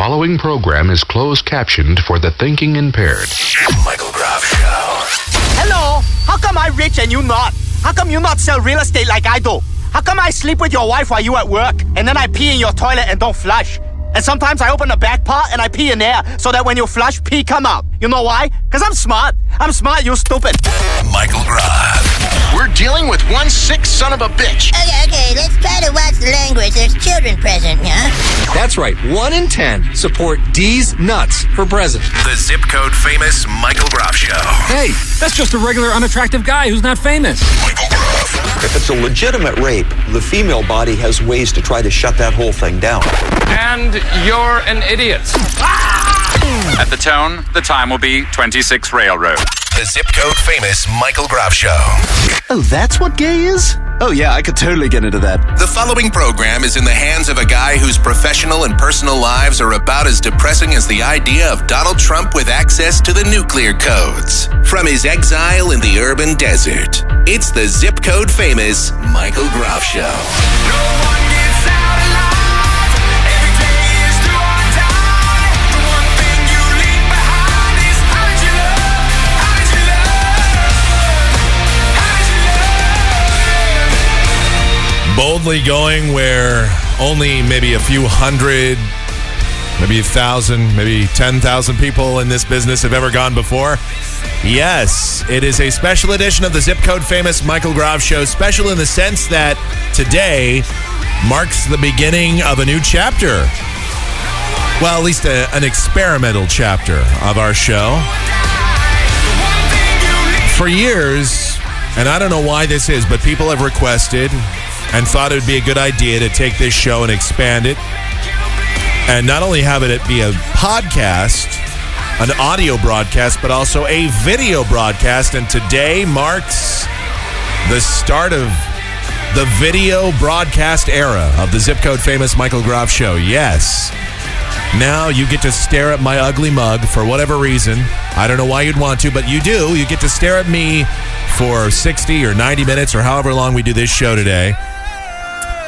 following program is closed captioned for the thinking impaired. Michael Groff Show. Hello, how come I rich and you not? How come you not sell real estate like I do? How come I sleep with your wife while you at work and then I pee in your toilet and don't flush? And sometimes I open the back part and I pee in there so that when you flush, pee come out. You know why? Cause I'm smart. I'm smart, you stupid. Michael Groff. We're dealing with one sick son of a bitch. Okay, okay, let's try to watch the language. There's children present, huh? That's right. One in ten support Deez Nuts for president. The zip code famous Michael Groff Show. Hey, that's just a regular unattractive guy who's not famous. Michael Groff. If it's a legitimate rape, the female body has ways to try to shut that whole thing down. And you're an idiot. At the tone, the time will be 26 Railroad. The zip code famous Michael Groff Show. Oh, that's what gay is? Oh, yeah, I could totally get into that. The following program is in the hands of a guy whose professional and personal lives are about as depressing as the idea of Donald Trump with access to the nuclear codes. From his exile in the urban desert, it's the zip code famous Michael Groff Show. Boldly going where only maybe a few hundred, maybe a thousand, maybe 10,000 people in this business have ever gone before. Yes, it is a special edition of the Zip Code Famous Michael Groff Show. Special in the sense that today marks the beginning of a new chapter. Well, at least a, an experimental chapter of our show. For years, and I don't know why this is, but people have requested and thought it would be a good idea to take this show and expand it. And not only have it be a podcast, an audio broadcast, but also a video broadcast. And today marks the start of the video broadcast era of the Zip Code Famous Michael Groff Show. Yes. Now you get to stare at my ugly mug for whatever reason. I don't know why you'd want to, but you do. You get to stare at me for 60 or 90 minutes or however long we do this show today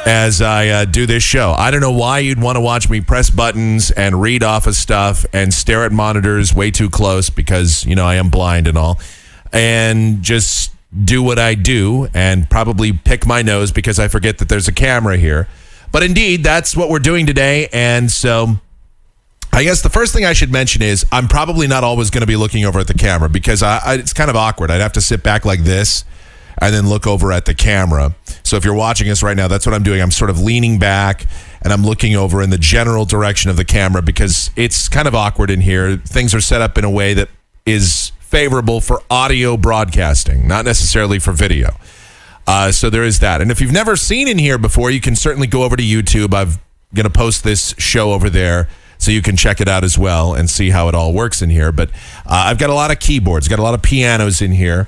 as I uh, do this show. I don't know why you'd want to watch me press buttons and read off of stuff and stare at monitors way too close because, you know, I am blind and all, and just do what I do and probably pick my nose because I forget that there's a camera here. But indeed, that's what we're doing today. And so I guess the first thing I should mention is I'm probably not always going to be looking over at the camera because I, I, it's kind of awkward. I'd have to sit back like this and then look over at the camera. So if you're watching us right now, that's what I'm doing. I'm sort of leaning back and I'm looking over in the general direction of the camera because it's kind of awkward in here. Things are set up in a way that is favorable for audio broadcasting, not necessarily for video. Uh, so there is that. And if you've never seen in here before, you can certainly go over to YouTube. I'm going to post this show over there so you can check it out as well and see how it all works in here. But uh, I've got a lot of keyboards, got a lot of pianos in here.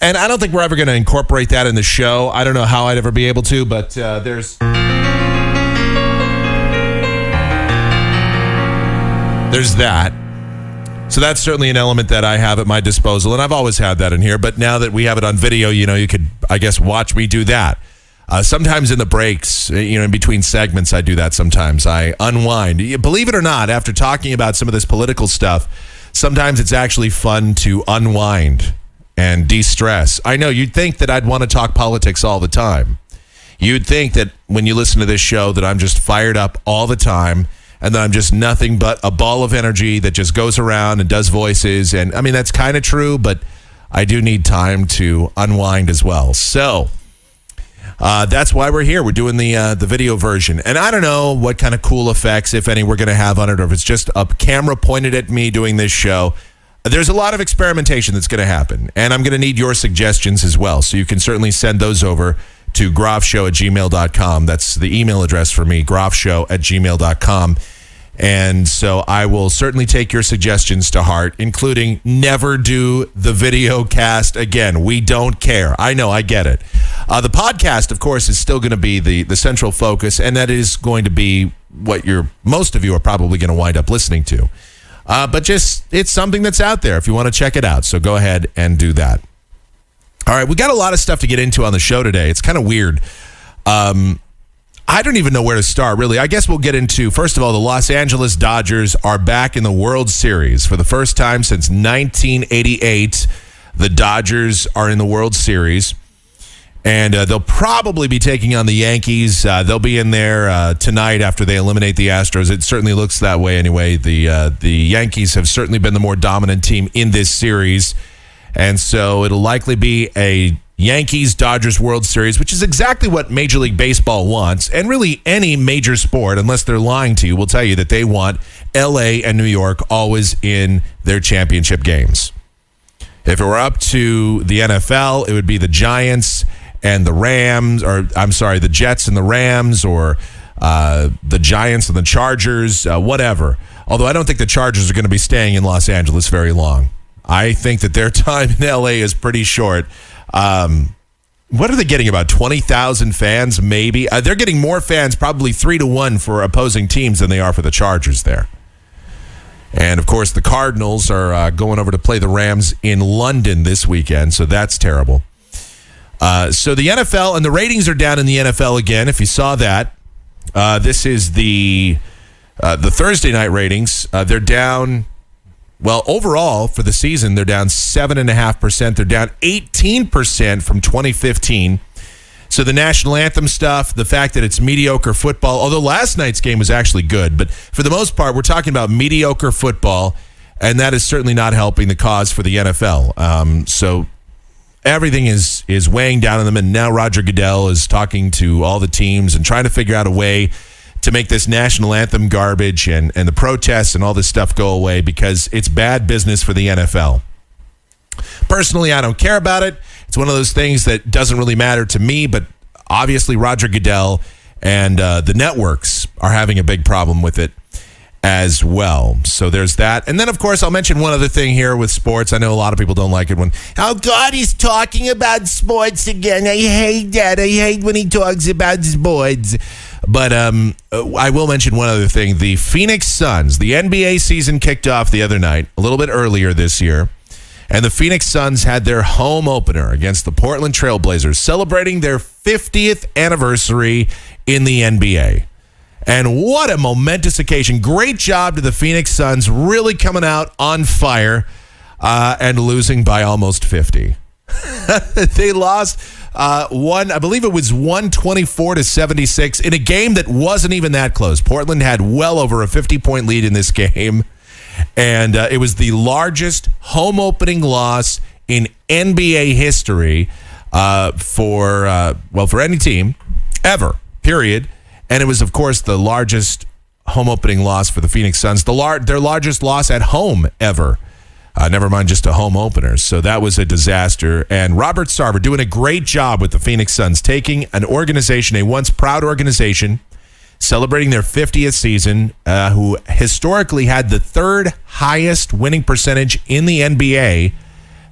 And I don't think we're ever going to incorporate that in the show. I don't know how I'd ever be able to, but uh, there's. There's that. So that's certainly an element that I have at my disposal, and I've always had that in here. But now that we have it on video, you know, you could, I guess, watch me do that. Uh, sometimes in the breaks, you know, in between segments, I do that. Sometimes I unwind. Believe it or not, after talking about some of this political stuff, sometimes it's actually fun to unwind and de stress. I know you'd think that I'd want to talk politics all the time. You'd think that when you listen to this show that I'm just fired up all the time and that I'm just nothing but a ball of energy that just goes around and does voices. And I mean, that's kind of true, but I do need time to unwind as well. So. Uh, that's why we're here. We're doing the uh, the video version, and I don't know what kind of cool effects, if any, we're going to have on it, or if it's just a camera pointed at me doing this show. There's a lot of experimentation that's going to happen, and I'm going to need your suggestions as well. So you can certainly send those over to groffshow at gmail.com. That's the email address for me, groffshow at gmail.com. And so I will certainly take your suggestions to heart, including never do the video cast again. We don't care. I know, I get it. Uh, the podcast, of course, is still going to be the, the central focus, and that is going to be what you're most of you are probably going to wind up listening to. Uh, but just it's something that's out there if you want to check it out. So go ahead and do that. All right, we got a lot of stuff to get into on the show today. It's kind of weird. Um, I don't even know where to start, really. I guess we'll get into, first of all, the Los Angeles Dodgers are back in the World Series for the first time since 1988. The Dodgers are in the World Series, and uh, they'll probably be taking on the Yankees. Uh, they'll be in there uh, tonight after they eliminate the Astros. It certainly looks that way anyway. The, uh, the Yankees have certainly been the more dominant team in this series, and so it'll likely be a Yankees Dodgers World Series, which is exactly what Major League Baseball wants. And really, any major sport, unless they're lying to you, will tell you that they want LA and New York always in their championship games. If it were up to the NFL, it would be the Giants and the Rams, or I'm sorry, the Jets and the Rams, or uh, the Giants and the Chargers, uh, whatever. Although I don't think the Chargers are going to be staying in Los Angeles very long. I think that their time in LA is pretty short. Um, what are they getting? About 20,000 fans, maybe? Uh, they're getting more fans, probably three to one for opposing teams than they are for the Chargers there. And of course, the Cardinals are uh, going over to play the Rams in London this weekend, so that's terrible. Uh, so the NFL and the ratings are down in the NFL again. If you saw that, uh, this is the uh, the Thursday night ratings. Uh, they're down well, overall for the season, they're down 7.5%. They're down 18% from 2015. So the national anthem stuff, the fact that it's mediocre football, although last night's game was actually good, but for the most part, we're talking about mediocre football, and that is certainly not helping the cause for the NFL. Um, so everything is is weighing down on them, and now Roger Goodell is talking to all the teams and trying to figure out a way to make this national anthem garbage and, and the protests and all this stuff go away because it's bad business for the NFL. Personally, I don't care about it. It's one of those things that doesn't really matter to me, but obviously, Roger Goodell and uh, the networks are having a big problem with it as well. So there's that. And then, of course, I'll mention one other thing here with sports. I know a lot of people don't like it when, oh, God, he's talking about sports again. I hate that. I hate when he talks about sports. But um, uh, I will mention one other thing. The Phoenix Suns, the NBA season kicked off the other night, a little bit earlier this year. And the Phoenix Suns had their home opener against the Portland Trailblazers, celebrating their 50th anniversary in the NBA. And what a momentous occasion. Great job to the Phoenix Suns, really coming out on fire uh, and losing by almost 50. they lost uh, one, I believe it was 124 to 76 in a game that wasn't even that close. Portland had well over a 50 point lead in this game. And uh, it was the largest home opening loss in NBA history uh, for, uh, well, for any team ever, period. And it was, of course, the largest home opening loss for the Phoenix Suns, the lar- their largest loss at home ever. Uh, never mind just a home opener. So that was a disaster. And Robert Sarver doing a great job with the Phoenix Suns, taking an organization, a once proud organization, celebrating their 50th season, uh, who historically had the third highest winning percentage in the NBA.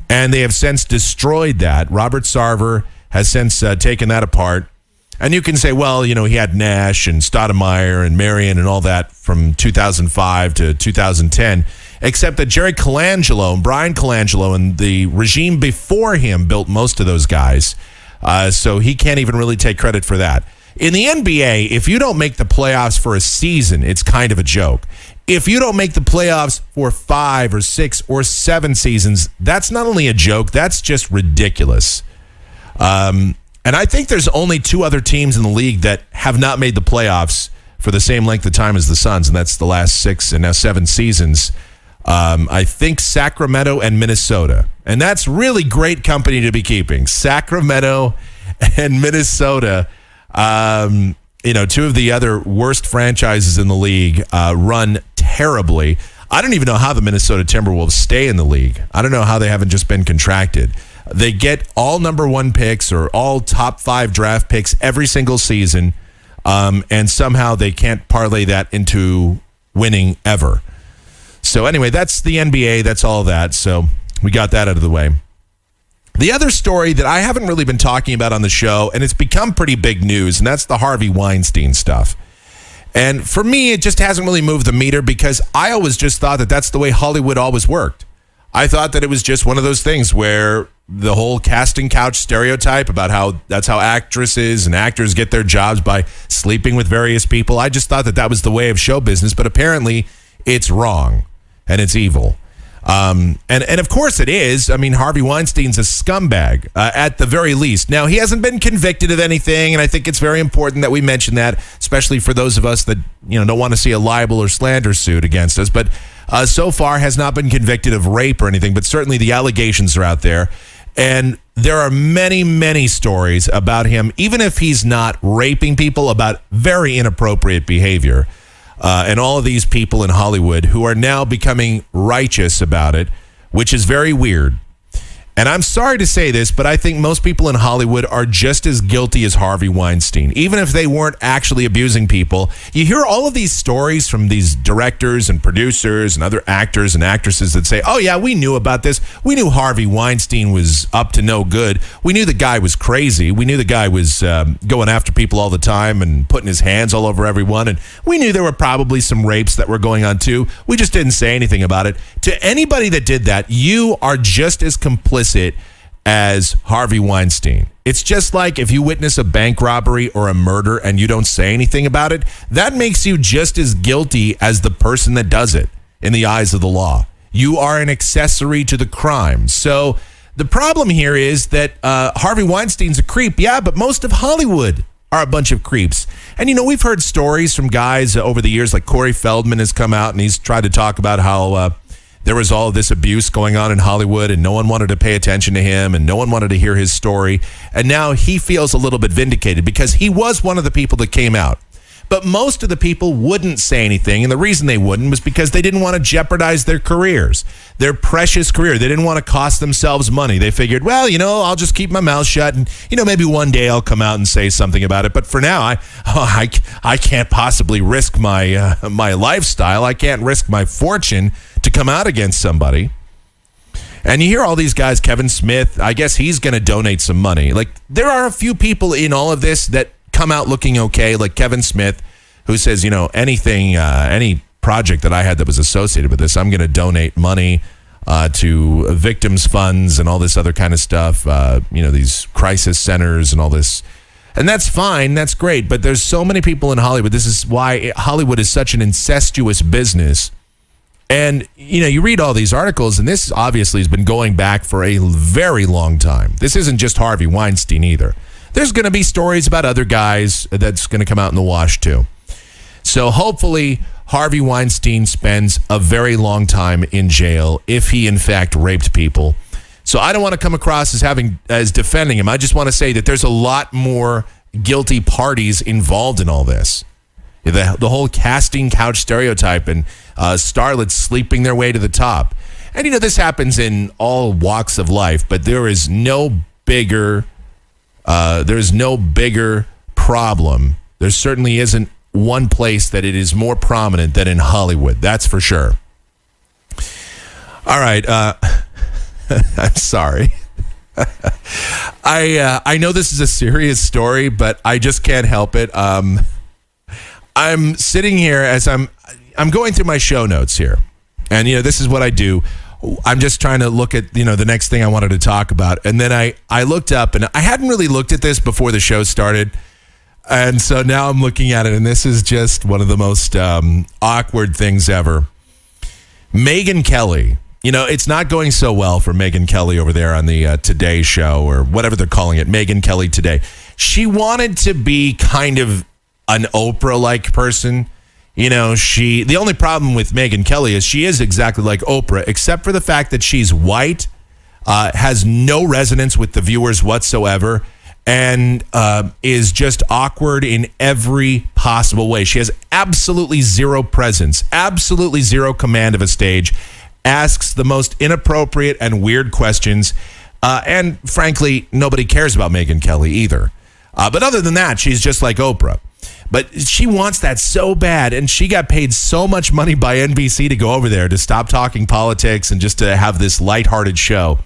And they have since destroyed that. Robert Sarver has since uh, taken that apart. And you can say, well, you know, he had Nash and Stoudemire and Marion and all that from 2005 to 2010 except that Jerry Colangelo and Bryan Colangelo and the regime before him built most of those guys. Uh, so he can't even really take credit for that. In the NBA, if you don't make the playoffs for a season, it's kind of a joke. If you don't make the playoffs for five or six or seven seasons, that's not only a joke, that's just ridiculous. Um, and I think there's only two other teams in the league that have not made the playoffs for the same length of time as the Suns, and that's the last six and now seven seasons. Um, I think Sacramento and Minnesota. And that's really great company to be keeping. Sacramento and Minnesota. Um, you know, two of the other worst franchises in the league uh, run terribly. I don't even know how the Minnesota Timberwolves stay in the league. I don't know how they haven't just been contracted. They get all number one picks or all top five draft picks every single season, um, and somehow they can't parlay that into winning ever. So anyway, that's the NBA. That's all that. So we got that out of the way. The other story that I haven't really been talking about on the show, and it's become pretty big news, and that's the Harvey Weinstein stuff. And for me, it just hasn't really moved the meter because I always just thought that that's the way Hollywood always worked. I thought that it was just one of those things where the whole casting couch stereotype about how that's how actresses and actors get their jobs by sleeping with various people. I just thought that that was the way of show business, but apparently it's wrong and it's evil. Um, and and of course it is. I mean, Harvey Weinstein's a scumbag uh, at the very least. Now he hasn't been convicted of anything, and I think it's very important that we mention that, especially for those of us that you know don't want to see a libel or slander suit against us. But uh, so far has not been convicted of rape or anything. But certainly the allegations are out there, and there are many many stories about him, even if he's not raping people, about very inappropriate behavior uh, and all of these people in Hollywood who are now becoming righteous about it, which is very weird. And I'm sorry to say this, but I think most people in Hollywood are just as guilty as Harvey Weinstein, even if they weren't actually abusing people. You hear all of these stories from these directors and producers and other actors and actresses that say, oh, yeah, we knew about this. We knew Harvey Weinstein was up to no good. We knew the guy was crazy. We knew the guy was um, going after people all the time and putting his hands all over everyone. And we knew there were probably some rapes that were going on too. We just didn't say anything about it. To anybody that did that, you are just as complicit as Harvey Weinstein. It's just like if you witness a bank robbery or a murder and you don't say anything about it, that makes you just as guilty as the person that does it in the eyes of the law. You are an accessory to the crime. So the problem here is that uh, Harvey Weinstein's a creep, yeah, but most of Hollywood are a bunch of creeps. And you know, we've heard stories from guys over the years, like Corey Feldman has come out and he's tried to talk about how. Uh, there was all this abuse going on in Hollywood and no one wanted to pay attention to him and no one wanted to hear his story. And now he feels a little bit vindicated because he was one of the people that came out. But most of the people wouldn't say anything. And the reason they wouldn't was because they didn't want to jeopardize their careers, their precious career. They didn't want to cost themselves money. They figured, well, you know, I'll just keep my mouth shut. And, you know, maybe one day I'll come out and say something about it. But for now, I, oh, I, I can't possibly risk my, uh, my lifestyle. I can't risk my fortune to come out against somebody. And you hear all these guys, Kevin Smith, I guess he's going to donate some money. Like, there are a few people in all of this that come out looking okay, like Kevin Smith, who says, you know, anything, uh, any project that I had that was associated with this, I'm going to donate money uh, to victims' funds and all this other kind of stuff, uh, you know, these crisis centers and all this. And that's fine, that's great. But there's so many people in Hollywood. This is why Hollywood is such an incestuous business and you know, you read all these articles, and this obviously has been going back for a very long time. This isn't just Harvey Weinstein either. There's going to be stories about other guys that's going to come out in the wash too. So hopefully, Harvey Weinstein spends a very long time in jail if he in fact raped people. So I don't want to come across as having as defending him. I just want to say that there's a lot more guilty parties involved in all this. The, the whole casting couch stereotype and uh, starlets sleeping their way to the top. And you know, this happens in all walks of life, but there is no bigger, uh, there's no bigger problem. There certainly isn't one place that it is more prominent than in Hollywood. That's for sure. All right. Uh, I'm sorry. I uh, I know this is a serious story, but I just can't help it. Um, I'm sitting here as I'm I'm going through my show notes here, and you know this is what I do. I'm just trying to look at you know the next thing I wanted to talk about, and then I I looked up and I hadn't really looked at this before the show started, and so now I'm looking at it, and this is just one of the most um, awkward things ever. Megyn Kelly. You know, it's not going so well for Megyn Kelly over there on the uh, Today Show or whatever they're calling it, Megyn Kelly Today. She wanted to be kind of an Oprah like person. You know, she the only problem with Megyn Kelly is she is exactly like Oprah, except for the fact that she's white, uh, has no resonance with the viewers whatsoever, and uh, is just awkward in every possible way. She has absolutely zero presence, absolutely zero command of a stage, asks the most inappropriate and weird questions, uh, and frankly, nobody cares about Megyn Kelly either. Uh, but other than that, she's just like Oprah. But she wants that so bad. And she got paid so much money by NBC to go over there to stop talking politics and just to have this lighthearted show.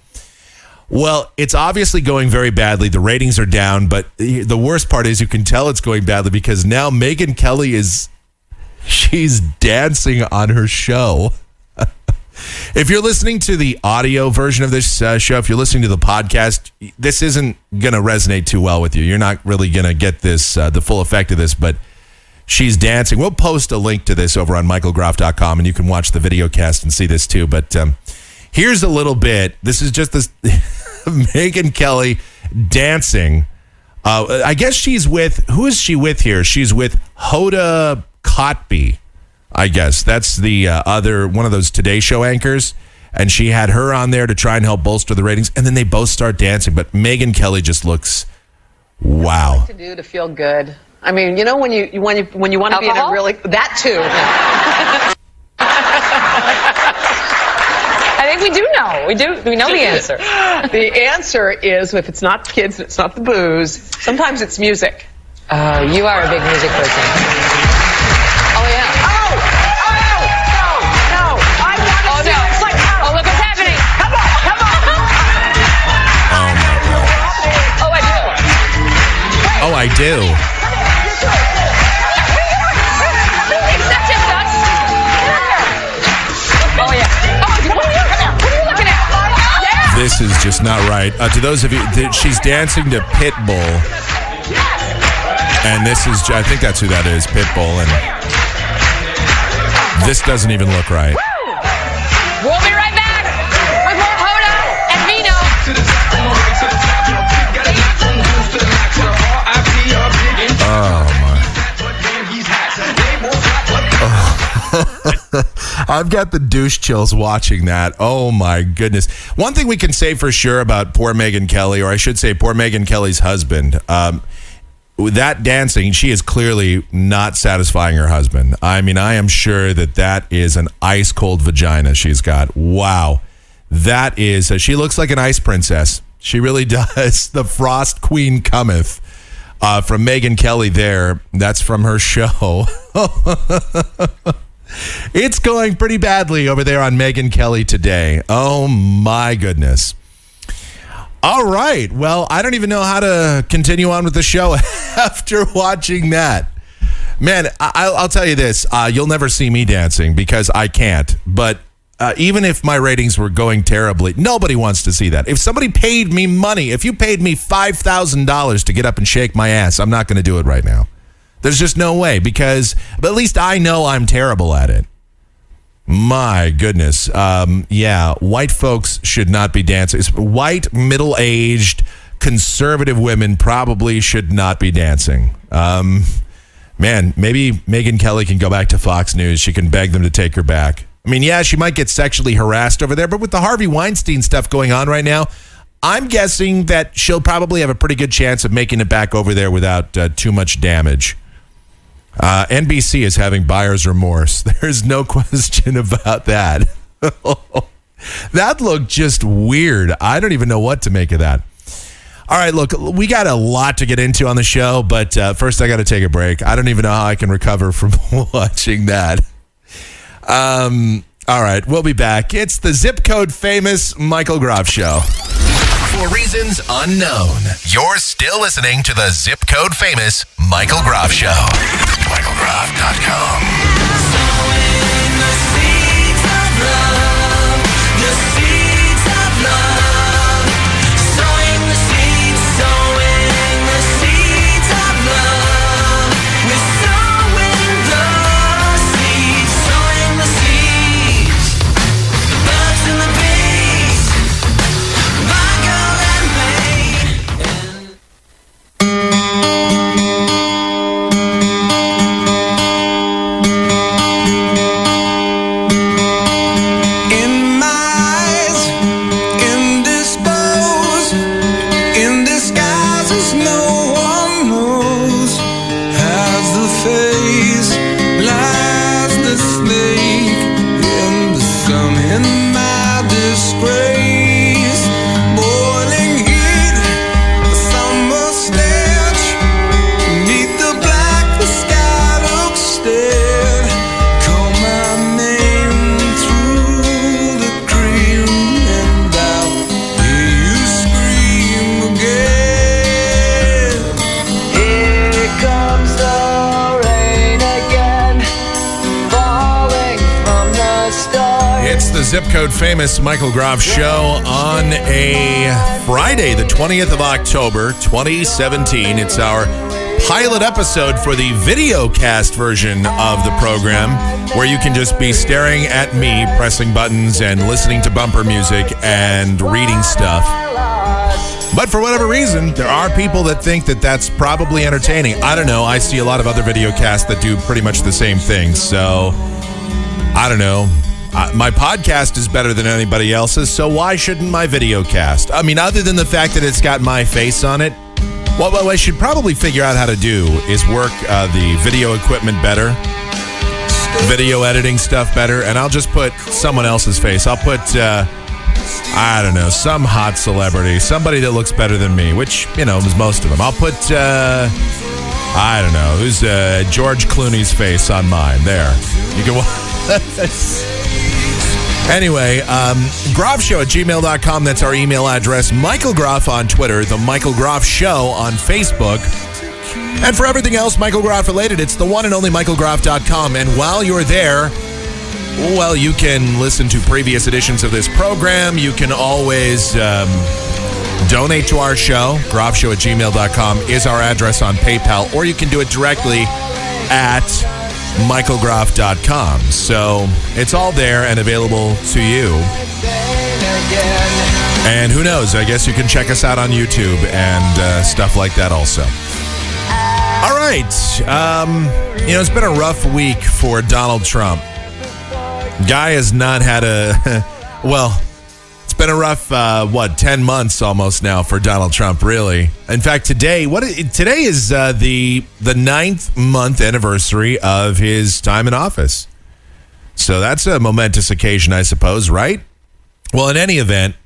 Well, it's obviously going very badly. The ratings are down, but the worst part is you can tell it's going badly because now Megyn Kelly is she's dancing on her show. If you're listening to the audio version of this uh, show, if you're listening to the podcast, this isn't going to resonate too well with you. You're not really going to get this uh, the full effect of this, but she's dancing. We'll post a link to this over on michaelgroff.com and you can watch the video cast and see this too. But um, here's a little bit. This is just this Megyn Kelly dancing. Uh, I guess she's with who is she with here? She's with Hoda Kotb. I guess that's the uh, other one of those Today Show anchors, and she had her on there to try and help bolster the ratings, and then they both start dancing. But Megyn Kelly just looks wow. to do to feel good. I mean, you know when you when you when you want to be in a really that too. I think we do know. We do. We know the answer. the answer is if it's not kids, and it's not the booze. Sometimes it's music. Uh, you are a big music person. At? do. This is just not right. Uh, to those of you, th- she's dancing to Pitbull, and this is, I think that's who that is, Pitbull, and this doesn't even look right. I've got the douche chills watching that. Oh my goodness. One thing we can say for sure about poor Megyn Kelly, or I should say poor Megyn Kelly's husband, um, with that dancing, she is clearly not satisfying her husband. I mean, I am sure that that is an ice cold vagina she's got. Wow. That is, uh, she looks like an ice princess. She really does. The Frost Queen cometh. Uh, from Megyn Kelly there. That's from her show. It's going pretty badly over there on Megyn Kelly today. Oh my goodness. All right. Well, I don't even know how to continue on with the show after watching that. Man, I- I'll, I'll tell you this: uh, you'll never see me dancing because I can't. But uh, even if my ratings were going terribly, nobody wants to see that. If somebody paid me money, if you paid me five thousand dollars to get up and shake my ass, I'm not going to do it right now. There's just no way because, at least I know I'm terrible at it. My goodness. Um, yeah, white folks should not be dancing. White, middle aged, conservative women probably should not be dancing. Um, man, maybe Megyn Kelly can go back to Fox News. She can beg them to take her back. I mean, yeah, she might get sexually harassed over there, but with the Harvey Weinstein stuff going on right now, I'm guessing that she'll probably have a pretty good chance of making it back over there without uh, too much damage. Uh, NBC is having buyer's remorse. There's no question about that. that looked just weird. I don't even know what to make of that. All right, look, we got a lot to get into on the show, but uh, first I got to take a break. I don't even know how I can recover from watching that. Um, all right, we'll be back. It's the zip code famous Michael Groff show. For reasons unknown, you're still listening to the zip code famous Michael Groff Show. MichaelGroff.com. code famous Michael Groff show on a Friday, the 20th of October, 2017. It's our pilot episode for the video cast version of the program where you can just be staring at me, pressing buttons and listening to bumper music and reading stuff. But for whatever reason, there are people that think that that's probably entertaining. I don't know. I see a lot of other video casts that do pretty much the same thing. So I don't know. Uh, my podcast is better than anybody else's, so why shouldn't my video cast? I mean, other than the fact that it's got my face on it, what, what I should probably figure out how to do is work uh, the video equipment better, video editing stuff better, and I'll just put someone else's face. I'll put, uh, I don't know, some hot celebrity, somebody that looks better than me, which, you know, is most of them. I'll put, uh, I don't know, who's uh, George Clooney's face on mine? There. You can. Anyway, um, Show at gmail.com. That's our email address. Michael Groff on Twitter. The Michael Groff Show on Facebook. And for everything else Michael Groff related, it's the one and only michaelgroff.com. And while you're there, well, you can listen to previous editions of this program. You can always um, donate to our show. Groffshow at gmail.com is our address on PayPal, or you can do it directly at michaelgroff.com. So it's all there and available to you. And who knows? I guess you can check us out on YouTube and uh, stuff like that also. All right. Um, you know, it's been a rough week for Donald Trump. Guy has not had a, well, been a rough uh, what ten months almost now for Donald Trump. Really, in fact, today what today is uh, the the ninth month anniversary of his time in office. So that's a momentous occasion, I suppose, right? Well, in any event,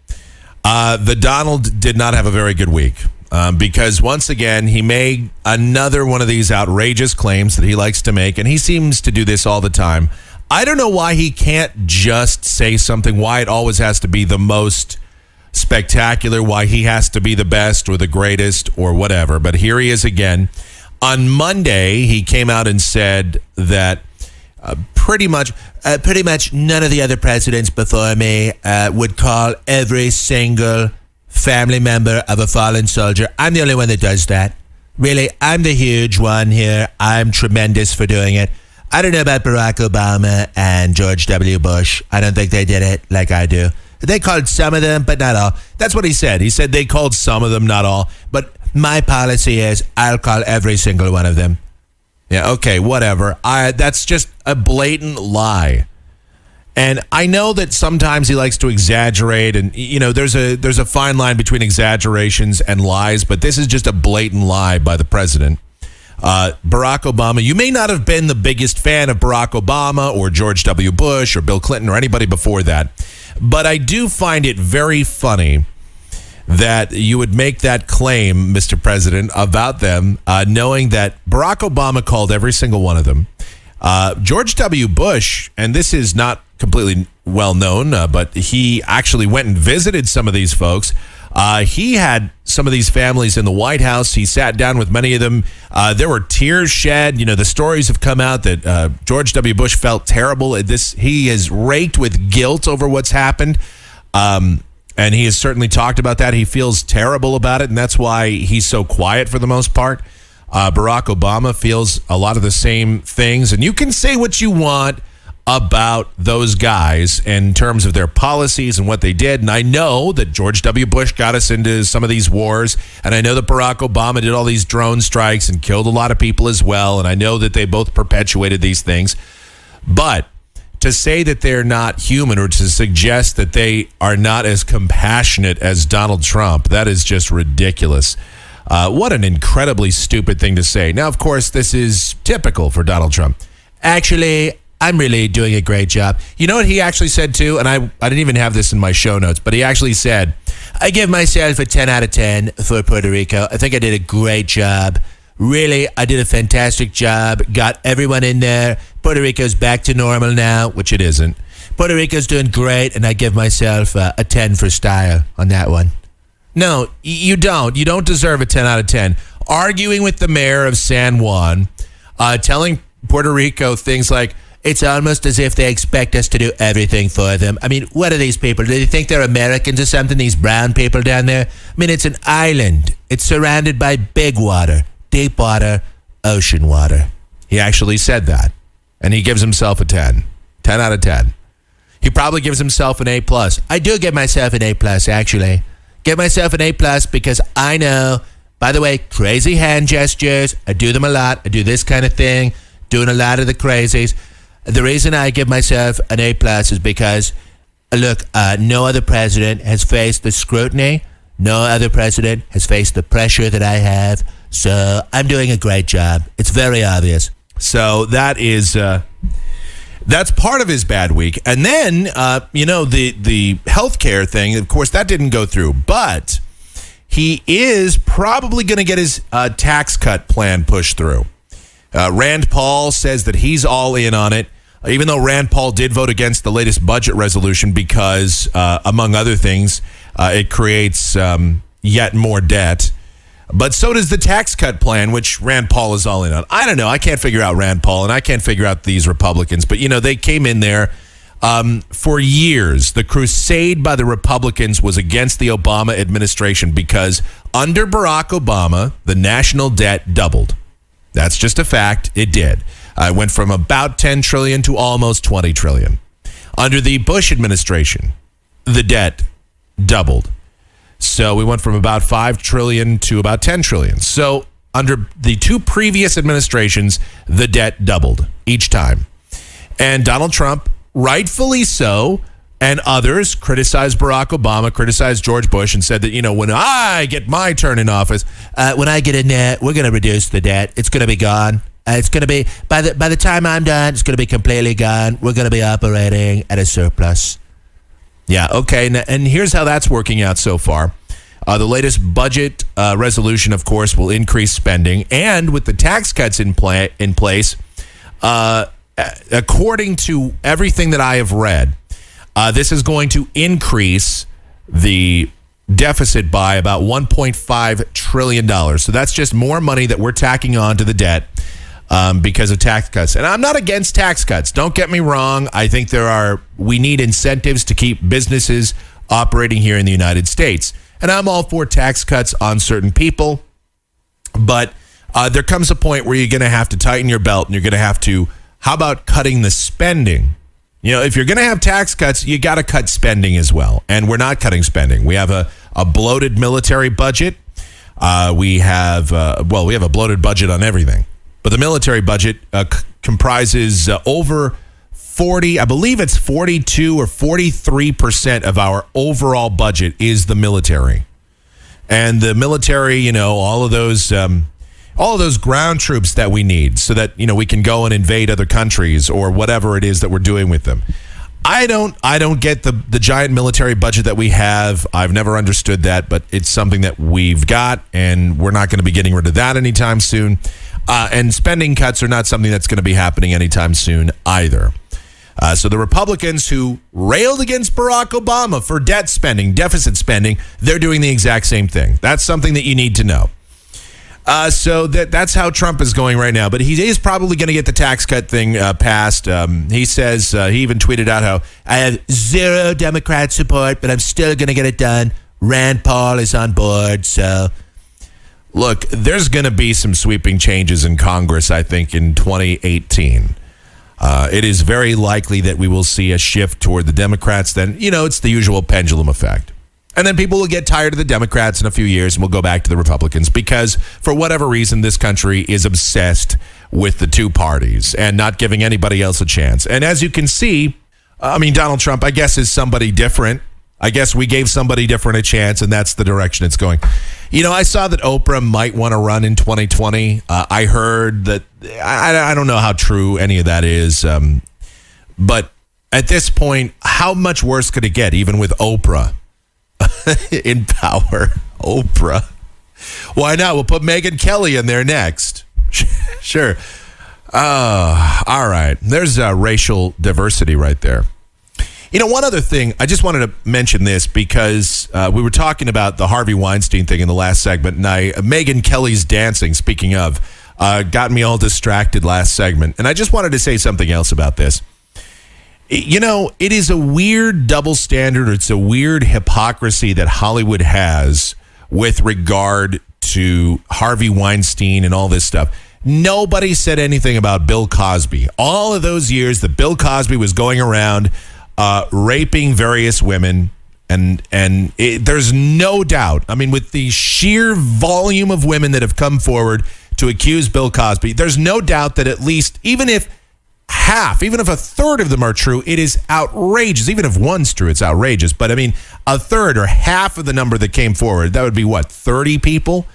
uh, the Donald did not have a very good week. Um, because once again, he made another one of these outrageous claims that he likes to make, and he seems to do this all the time I don't know why he can't just say something, why it always has to be the most spectacular, why he has to be the best or the greatest or whatever. But here he is again. On Monday, he came out and said that uh, pretty much, uh, pretty much none of the other presidents before me uh, would call every single family member of a fallen soldier. I'm the only one that does that. Really, I'm the huge one here. I'm tremendous for doing it. I don't know about Barack Obama and George W. Bush. I don't think they did it like I do. They called some of them, but not all. That's what he said. He said they called some of them, not all. But my policy is I'll call every single one of them. Yeah, okay, whatever. I that's just a blatant lie. And I know that sometimes he likes to exaggerate and you know there's a there's a fine line between exaggerations and lies, but this is just a blatant lie by the president. Uh, Barack Obama, you may not have been the biggest fan of Barack Obama or George W. Bush or Bill Clinton or anybody before that, but I do find it very funny that you would make that claim, Mr. President, about them, uh, knowing that Barack Obama called every single one of them. Uh, George W. Bush, and this is not completely well known, uh, but he actually went and visited some of these folks. Uh, he had some of these families in the White House. He sat down with many of them. Uh, there were tears shed. You know, the stories have come out that uh, George W. Bush felt terrible. This he is raked with guilt over what's happened. Um, and he has certainly talked about that. He feels terrible about it, and that's why he's so quiet for the most part. Uh, Barack Obama feels a lot of the same things, and you can say what you want about those guys in terms of their policies and what they did. And I know that George W. Bush got us into some of these wars. And I know that Barack Obama did all these drone strikes and killed a lot of people as well. And I know that they both perpetuated these things. But to say that they're not human or to suggest that they are not as compassionate as Donald Trump, that is just ridiculous. Uh, what an incredibly stupid thing to say. Now, of course, this is typical for Donald Trump. Actually, I'm really doing a great job. You know what he actually said too? And I, I didn't even have this in my show notes, but he actually said, I give myself a 10 out of 10 for Puerto Rico. I think I did a great job. Really, I did a fantastic job. Got everyone in there. Puerto Rico's back to normal now, which it isn't. Puerto Rico's doing great, and I give myself uh, a 10 for style on that one. No, you don't. You don't deserve a 10 out of 10. Arguing with the mayor of San Juan, uh, telling Puerto Rico things like, It's almost as if they expect us to do everything for them. I mean, what are these people? Do they think they're Americans or something? These brown people down there? I mean, it's an island. It's surrounded by big water, deep water, ocean water. He actually said that. And he gives himself a 10. 10 out of 10. He probably gives himself an A plus. I do give myself an A plus, actually. Give myself an A plus because I know. By the way, crazy hand gestures. I do them a lot. I do this kind of thing, doing a lot of the crazies. The reason I give myself an A plus is because, uh, look, uh, no other president has faced the scrutiny. No other president has faced the pressure that I have. So I'm doing a great job. It's very obvious. So that is uh, that's part of his bad week. And then uh, you know the the healthcare thing. Of course, that didn't go through, but he is probably going to get his uh, tax cut plan pushed through. Uh, Rand Paul says that he's all in on it, even though Rand Paul did vote against the latest budget resolution because, uh, among other things, uh, it creates um, yet more debt. But so does the tax cut plan, which Rand Paul is all in on. I don't know. I can't figure out Rand Paul, and I can't figure out these Republicans. But, you know, they came in there um, for years. The crusade by the Republicans was against the Obama administration because under Barack Obama, the national debt doubled. That's just a fact. It did. Uh, it went from about 10 trillion to almost 20 trillion. Under the Bush administration, the debt doubled. So we went from about 5 trillion to about 10 trillion. So under the two previous administrations, the debt doubled each time. And Donald Trump, rightfully so, and others criticized Barack Obama, criticized George Bush, and said that, you know, when I get my turn in office, uh, when I get in there, we're going to reduce the debt. It's going to be gone. Uh, it's going to be, by the, by the time I'm done, it's going to be completely gone. We're going to be operating at a surplus. Yeah, okay. And, and here's how that's working out so far. Uh, the latest budget uh, resolution, of course, will increase spending, and with the tax cuts in play in place, uh, according to everything that I have read, uh, this is going to increase the deficit by about 1.5 trillion dollars. So that's just more money that we're tacking on to the debt um, because of tax cuts. And I'm not against tax cuts. Don't get me wrong. I think there are we need incentives to keep businesses operating here in the United States. And I'm all for tax cuts on certain people, but uh, there comes a point where you're going to have to tighten your belt and you're going to have to. How about cutting the spending? You know, if you're going to have tax cuts, you got to cut spending as well. And we're not cutting spending. We have a, a bloated military budget. Uh, we have, uh, well, we have a bloated budget on everything. But the military budget uh, c- comprises uh, over 40, I believe it's 42 or 43% of our overall budget is the military. And the military, you know, all of those um, all of those ground troops that we need so that, you know, we can go and invade other countries or whatever it is that we're doing with them. I don't I don't get the the giant military budget that we have. I've never understood that, but it's something that we've got and we're not going to be getting rid of that anytime soon. Uh, and spending cuts are not something that's going to be happening anytime soon either. Uh, so the Republicans who railed against Barack Obama for debt spending, deficit spending, they're doing the exact same thing. That's something that you need to know. Uh, so that that's how Trump is going right now. But he is probably going to get the tax cut thing uh, passed. Um, he says uh, he even tweeted out how I have zero Democrat support, but I'm still going to get it done. Rand Paul is on board, so look, there's going to be some sweeping changes in Congress. I think in 2018. Uh, it is very likely that we will see a shift toward the Democrats. Then, you know, it's the usual pendulum effect. And then people will get tired of the Democrats in a few years and we'll go back to the Republicans because, for whatever reason, this country is obsessed with the two parties and not giving anybody else a chance. And as you can see, I mean, Donald Trump, I guess, is somebody different. I guess we gave somebody different a chance, and that's the direction it's going. You know, I saw that Oprah might want to run in 2020. Uh, I heard that, I, I, don't know how true any of that is, um, but at this point, how much worse could it get, even with Oprah in power? Oprah. Why not? We'll put Megyn Kelly in there next. sure. Uh, all right. There's uh, racial diversity right there. You know, one other thing, I just wanted to mention this because uh, we were talking about the Harvey Weinstein thing in the last segment, and I, Megyn Kelly's dancing. Speaking of, uh, got me all distracted last segment. And I just wanted to say something else about this. You know, it is a weird double standard. It's a weird hypocrisy that Hollywood has with regard to Harvey Weinstein and all this stuff. Nobody said anything about Bill Cosby. All of those years that Bill Cosby was going around uh, raping various women, and and it, there's no doubt. I mean, with the sheer volume of women that have come forward to accuse Bill Cosby, there's no doubt that at least, even if half, even if a third of them are true, it is outrageous. Even if one's true, it's outrageous. But I mean, a third or half of the number that came forward, that would be what, 30 people?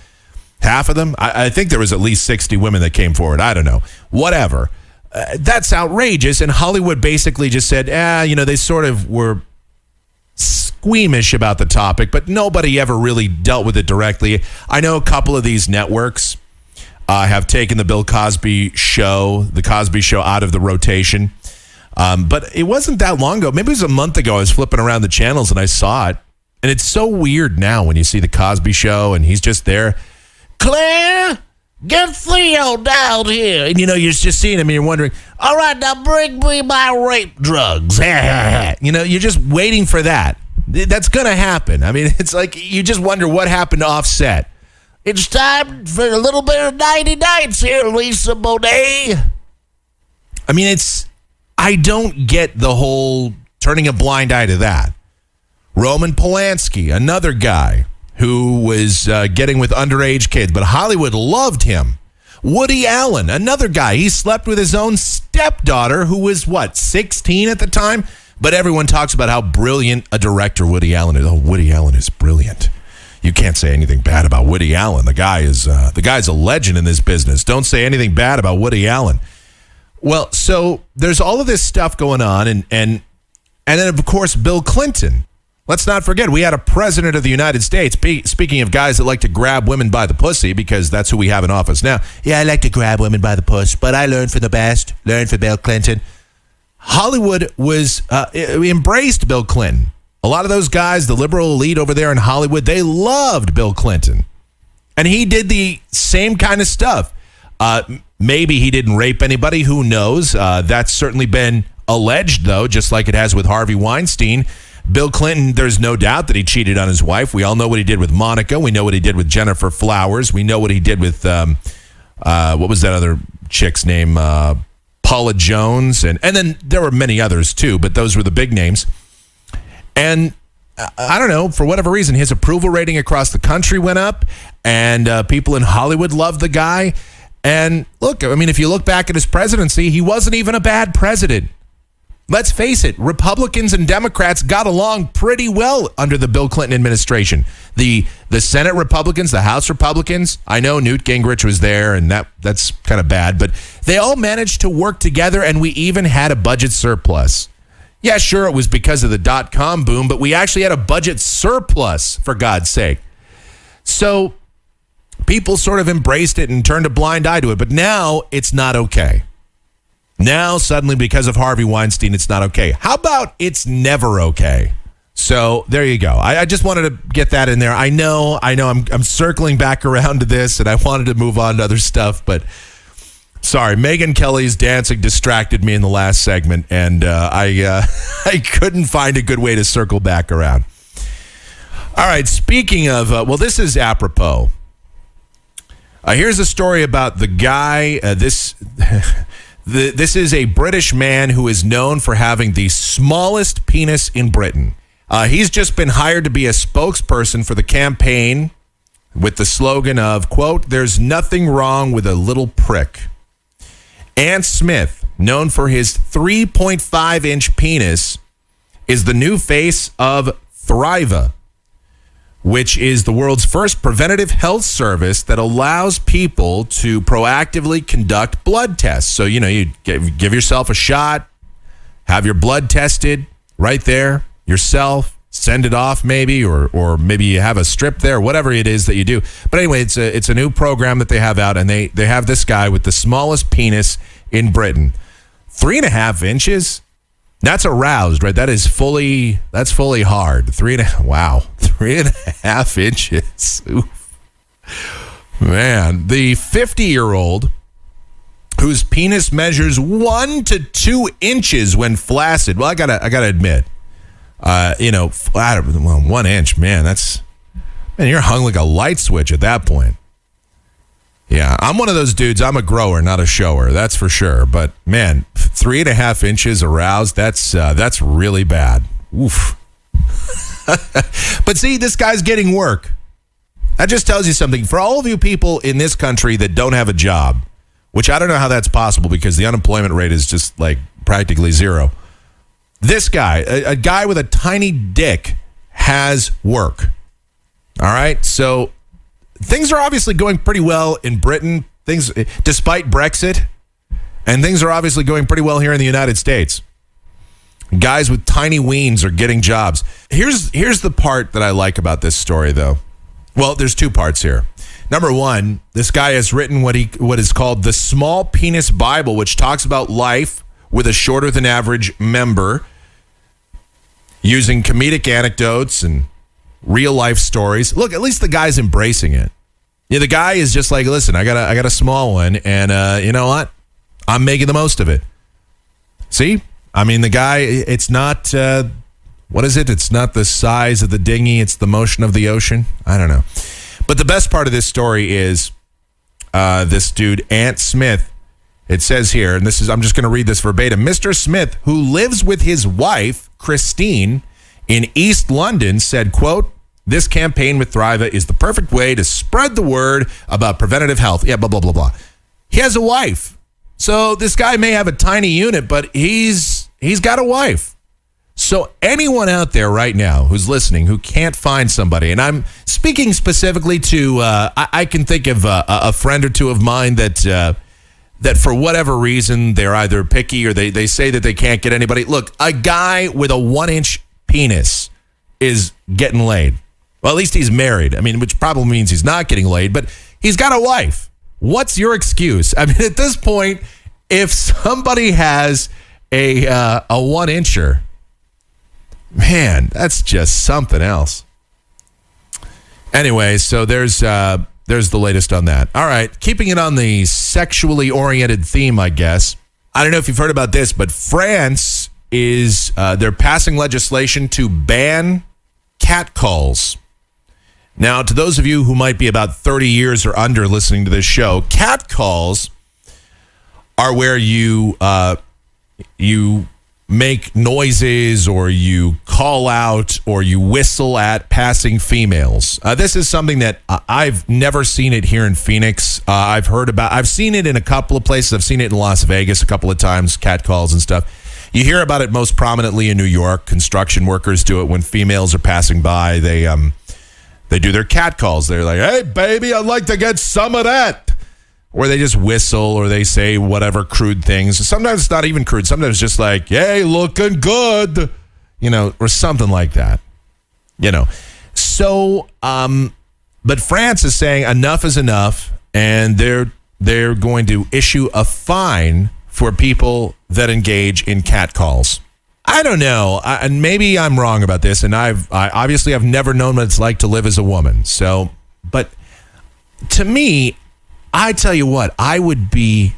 Half of them? I, I think there was at least 60 women that came forward. I don't know. Whatever. Uh, that's outrageous. And Hollywood basically just said, ah, you know, they sort of were squeamish about the topic, but nobody ever really dealt with it directly. I know a couple of these networks uh, have taken the Bill Cosby show, the Cosby show, out of the rotation. Um, but it wasn't that long ago. Maybe it was a month ago. I was flipping around the channels and I saw it. And it's so weird now when you see the Cosby show and he's just there. Claire, get Theo down here. And you know, you're just seeing him and you're wondering, all right, now bring me my rape drugs. you know, you're just waiting for that. That's going to happen. I mean, it's like you just wonder what happened to Offset. It's time for a little bit of 90 nights here, Lisa Bonet. I mean, it's, I don't get the whole turning a blind eye to that. Roman Polanski, another guy who was uh, getting with underage kids, but Hollywood loved him. Woody Allen, another guy, he slept with his own stepdaughter who was what, 16 at the time? But everyone talks about how brilliant a director Woody Allen is. Oh, Woody Allen is brilliant. You can't say anything bad about Woody Allen. The guy is uh, the guy's a legend in this business. Don't say anything bad about Woody Allen. Well, so there's all of this stuff going on, and and and then of course Bill Clinton. Let's not forget we had a president of the United States. speaking of guys that like to grab women by the pussy, because that's who we have in office now. Yeah, I like to grab women by the puss, but I learned from the best. Learned from Bill Clinton. Hollywood was uh, embraced Bill Clinton. A lot of those guys, the liberal elite over there in Hollywood, they loved Bill Clinton. And he did the same kind of stuff. Uh, maybe he didn't rape anybody. Who knows? Uh, that's certainly been alleged, though, just like it has with Harvey Weinstein. Bill Clinton, there's no doubt that he cheated on his wife. We all know what he did with Monica. We know what he did with Gennifer Flowers. We know what he did with, um, uh, what was that other chick's name? Uh, Paula Jones. And, and then there were many others, too, but those were the big names. And I don't know, for whatever reason, his approval rating across the country went up, and uh, people in Hollywood loved the guy. And look, I mean, if you look back at his presidency, he wasn't even a bad president. Let's face it, Republicans and Democrats got along pretty well under the Bill Clinton administration. The the Senate Republicans, the House Republicans, I know Newt Gingrich was there and that that's kind of bad, but they all managed to work together and we even had a budget surplus. Yeah, sure, it was because of the dot com boom, but we actually had a budget surplus, for God's sake. So people sort of embraced it and turned a blind eye to it, but now it's not okay. Now, suddenly, because of Harvey Weinstein, it's not okay. How about it's never okay? So there you go. I, I, just wanted to get that in there. I know, I know I'm, I'm circling back around to this and I wanted to move on to other stuff, but Sorry, Megyn Kelly's dancing distracted me in the last segment, and uh, I uh, I couldn't find a good way to circle back around. All right, speaking of, uh, well, this is apropos. Uh, here's a story about the guy. Uh, this the, this is a British man who is known for having the smallest penis in Britain. Uh, he's just been hired to be a spokesperson for the campaign with the slogan of "quote There's nothing wrong with a little prick." Ant Smith, known for his 3.5 inch penis, is the new face of Thriva, which is the world's first preventative health service that allows people to proactively conduct blood tests. So, you know, you give yourself a shot, have your blood tested right there yourself send it off maybe or or maybe you have a strip there whatever it is that you do. But anyway it's a it's a new program that they have out and they they have this guy with the smallest penis in britain. Three and a half inches that's aroused right that is fully that's fully hard three and a wow three and a half inches Oof. Man, the 50 year old whose penis measures one to two inches when flaccid. Well, I gotta, I gotta admit, uh, you know, flat, well, one inch, man, that's, man, you're hung like a light switch at that point. Yeah, I'm one of those dudes. I'm a grower, not a shower. That's for sure. But man, three and a half inches aroused. That's uh, that's really bad. Oof. but see, this guy's getting work. That just tells you something. For all of you people in this country that don't have a job, which I don't know how that's possible because the unemployment rate is just like practically zero. This guy, a, a guy with a tiny dick, has work. All right. So things are obviously going pretty well in Britain. Things, despite Brexit, and things are obviously going pretty well here in the United States. Guys with tiny weens are getting jobs. Here's here's the part that I like about this story, though. Well, there's two parts here. Number one, this guy has written what he what is called the Small Penis Bible, which talks about life with a shorter than average member, using comedic anecdotes and real life stories. Look, at least the guy's embracing it. Yeah, the guy is just like, listen, I got a, I got a small one, and uh, you know what? I'm making the most of it. See, I mean, the guy, it's not. Uh, what is it? It's not the size of the dinghy; it's the motion of the ocean. I don't know. But the best part of this story is uh, this dude, Ant Smith. It says here, and this is, I'm just going to read this verbatim. Mr. Smith, who lives with his wife, Christine, in East London, said, quote, this campaign with Thriva is the perfect way to spread the word about preventative health. Yeah, blah, blah, blah, blah. He has a wife. So this guy may have a tiny unit, but he's he's got a wife. So anyone out there right now who's listening who can't find somebody, and I'm speaking specifically to, uh, I, I, can think of uh, a friend or two of mine that uh, that for whatever reason they're either picky or they they say that they can't get anybody. Look, a guy with a one inch penis is getting laid. Well, at least he's married. I mean, which probably means he's not getting laid, but he's got a wife. What's your excuse? I mean, at this point, if somebody has a uh, a one incher, man, that's just something else. Anyway, so there's uh, there's the latest on that. All right, keeping it on the sexually oriented theme, I guess. I don't know if you've heard about this, but France is uh, they're passing legislation to ban catcalls. Now, to those of you who might be about 30 years or under listening to this show, catcalls are where you uh, you make noises or you call out or you whistle at passing females. Uh, this is something that I've never seen it here in Phoenix. Uh, I've heard about. I've seen it in a couple of places. I've seen it in Las Vegas a couple of times. Catcalls and stuff. You hear about it most prominently in New York. Construction workers do it when females are passing by. They um they do their cat calls. They're like, hey, baby, I'd like to get some of that. Or they just whistle or they say whatever crude things. Sometimes it's not even crude. Sometimes it's just like, hey, looking good, you know, or something like that, you know. So, um, but France is saying enough is enough, and they're they're going to issue a fine for people that engage in cat calls. I don't know, I, and maybe I'm wrong about this. And I've I, obviously I've never known what it's like to live as a woman. So, but to me, I tell you what, I would be,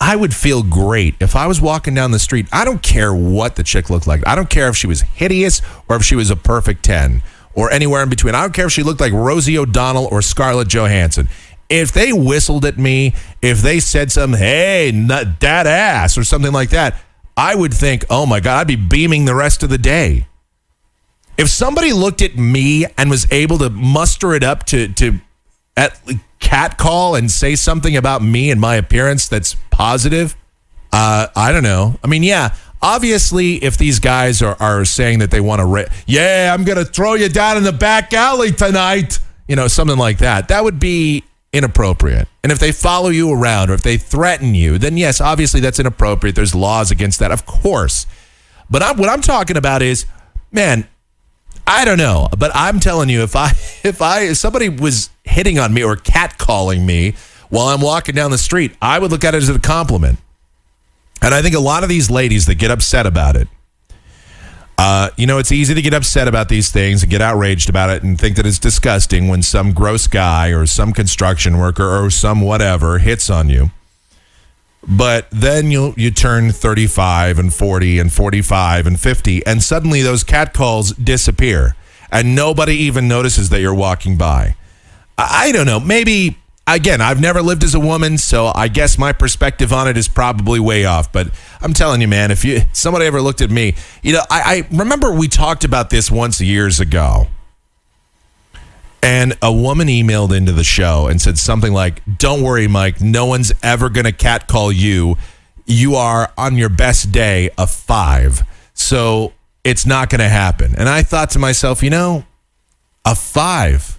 I would feel great if I was walking down the street. I don't care what the chick looked like. I don't care if she was hideous or if she was a perfect ten or anywhere in between. I don't care if she looked like Rosie O'Donnell or Scarlett Johansson if they whistled at me, if they said some, hey, nut, that ass, or something like that, I would think, oh my God, I'd be beaming the rest of the day. If somebody looked at me and was able to muster it up to, to at catcall and say something about me and my appearance that's positive, uh, I don't know. I mean, yeah, obviously, if these guys are, are saying that they want to, ra- yeah, I'm going to throw you down in the back alley tonight, you know, something like that, that would be inappropriate. And if they follow you around or if they threaten you, then yes, obviously that's inappropriate. There's laws against that, of course. But I'm, what I'm talking about is, man, I don't know, but I'm telling you, if I if I if somebody was hitting on me or catcalling me while I'm walking down the street, I would look at it as a compliment. And I think a lot of these ladies that get upset about it, Uh, you know, it's easy to get upset about these things and get outraged about it and think that it's disgusting when some gross guy or some construction worker or some whatever hits on you. But then you you turn 35 and 40 and 45 and 50 and suddenly those catcalls disappear and nobody even notices that you're walking by. I, I don't know. Maybe again, I've never lived as a woman, so I guess my perspective on it is probably way off. But I'm telling you, man, if you somebody ever looked at me, you know, I, I remember we talked about this once years ago. And a woman emailed into the show and said something like, Don't worry, Mike, no one's ever going to catcall you. You are on your best day a five. So it's not going to happen. And I thought to myself, you know, a five.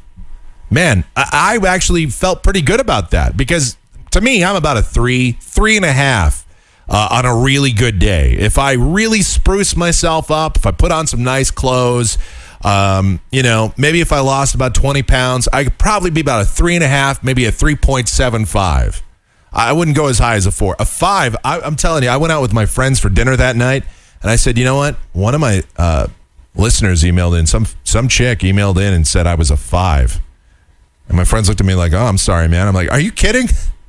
Man, I, I actually felt pretty good about that because to me, I'm about a three, three and a half uh, on a really good day. If I really spruce myself up, if I put on some nice clothes, um, you know, maybe if I lost about 20 pounds, I could probably be about a three and a half, maybe a 3.75. I wouldn't go as high as a four. A five, I, I'm telling you, I went out with my friends for dinner that night, and I said, you know what? One of my uh, listeners emailed in, some some chick emailed in and said I was a five. And my friends looked at me like, oh, I'm sorry, man. I'm like, are you kidding?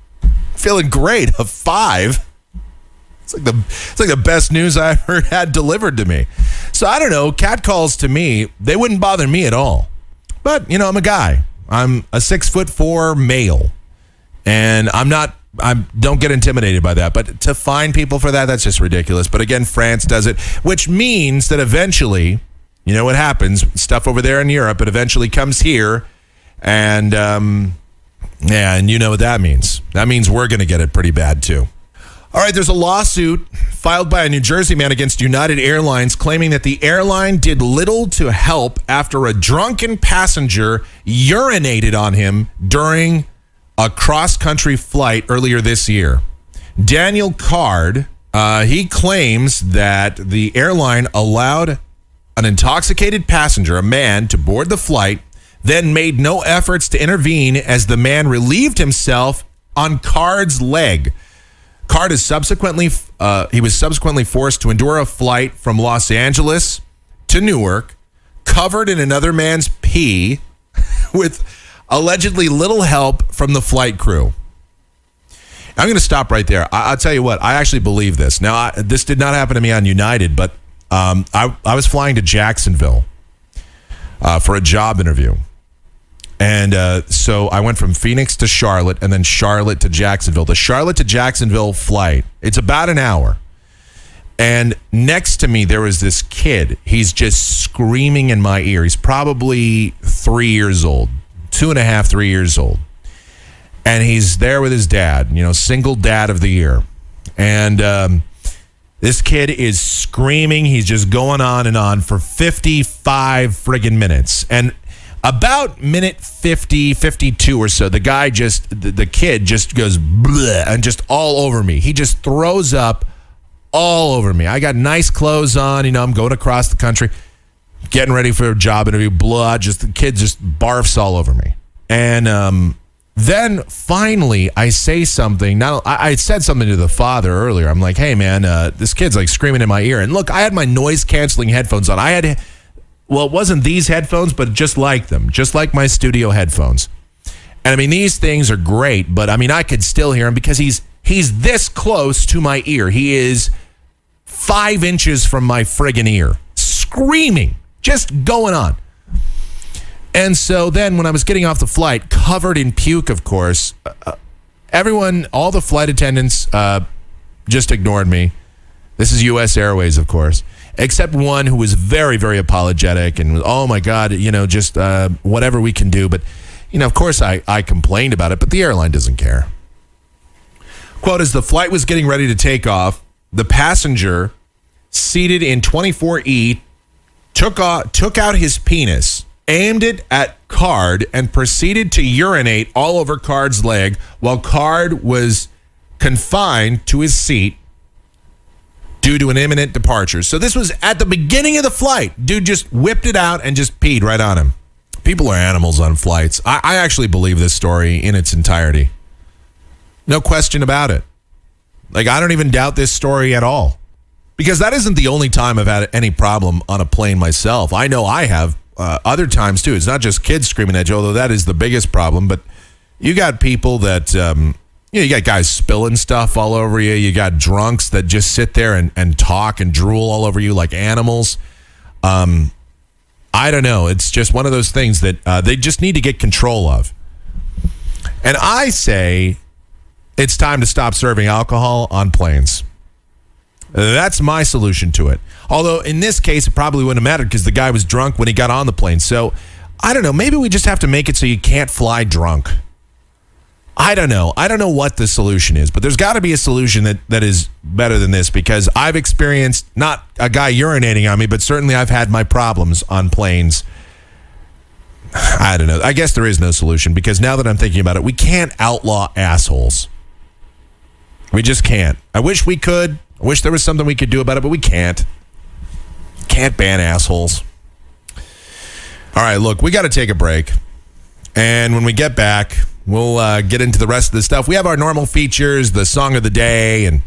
Feeling great. A five. It's like the it's like the best news I ever had delivered to me. So I don't know. cat calls to me, they wouldn't bother me at all. But you know, I'm a guy. I'm a six foot four male, and I'm not. I don't get intimidated by that. But to find people for that, that's just ridiculous. But again, France does it, which means that eventually, you know what happens? Stuff over there in Europe, it eventually comes here, and um, yeah, and you know what that means. That means we're going to get it pretty bad too. All right, there's a lawsuit filed by a New Jersey man against United Airlines claiming that the airline did little to help after a drunken passenger urinated on him during a cross country flight earlier this year. Daniel Card, uh, he claims that the airline allowed an intoxicated passenger, a man, to board the flight, then made no efforts to intervene as the man relieved himself on Card's leg. Card is subsequently uh, he was subsequently forced to endure a flight from Los Angeles to Newark, covered in another man's pee, with allegedly little help from the flight crew. I'm going to stop right there. I, will tell you what, I actually believe this. Now, I, this did not happen to me on United, but um, I, I was flying to Jacksonville uh, for a job interview. And uh, so I went from Phoenix to Charlotte and then Charlotte to Jacksonville. The Charlotte to Jacksonville flight, it's about an hour. And next to me, there was this kid. He's just screaming in my ear. He's probably three years old, two and a half, three years old. And he's there with his dad, you know, single dad of the year. And um, this kid is screaming. He's just going on and on for 55 friggin' minutes. And about minute 50 52 or so the guy just the, the kid just goes bleh, and just all over me. He just throws up all over me. I got nice clothes on you know i'm going across the country getting ready for a job interview blood just the kid just barfs all over me. And um, then finally i say something. Now I, I, said something to the father earlier. I'm like hey man uh, this kid's like screaming in my ear. And look i had my noise canceling headphones on. I had well, it wasn't these headphones, but just like them, just like my studio headphones. And I mean, these things are great, but I mean, I could still hear him because he's he's this close to my ear. He is five inches from my friggin' ear, screaming, just going on. And so then, when I was getting off the flight, covered in puke, of course, uh, everyone, all the flight attendants, uh, just ignored me. This is U.S. Airways, of course except one who was very, very apologetic and was, oh my God, you know, just uh, whatever we can do. But, you know, of course I, I complained about it, but the airline doesn't care. Quote As the flight was getting ready to take off, the passenger seated in 24E took, off, took out his penis, aimed it at Card, and proceeded to urinate all over Card's leg while Card was confined to his seat due to an imminent departure. So this was at the beginning of the flight. Dude just whipped it out and just peed right on him. People are animals on flights. I, I actually believe this story in its entirety. No question about it. Like, I don't even doubt this story at all. because that isn't the only time I've had any problem on a plane myself. I know I have uh, other times too. It's not just kids screaming at you, although that is the biggest problem. But you got people that, um, you know, you got guys spilling stuff all over you. You got drunks that just sit there and, and talk and drool all over you like animals. Um, I don't know. It's just one of those things that uh, they just need to get control of. And I say it's time to stop serving alcohol on planes. That's my solution to it. Although in this case, it probably wouldn't have mattered because the guy was drunk when he got on the plane. So I don't know. Maybe we just have to make it so you can't fly drunk. I don't know. I don't know what the solution is, but there's got to be a solution that, that is better than this because I've experienced not a guy urinating on me, but certainly I've had my problems on planes. I don't know. I guess there is no solution because now that I'm thinking about it, we can't outlaw assholes. We just can't. I wish we could. I wish there was something we could do about it, but we can't. Can't ban assholes. All right, look, we got to take a break. And when we get back, we'll uh, get into the rest of the stuff. We have our normal features, the song of the day, and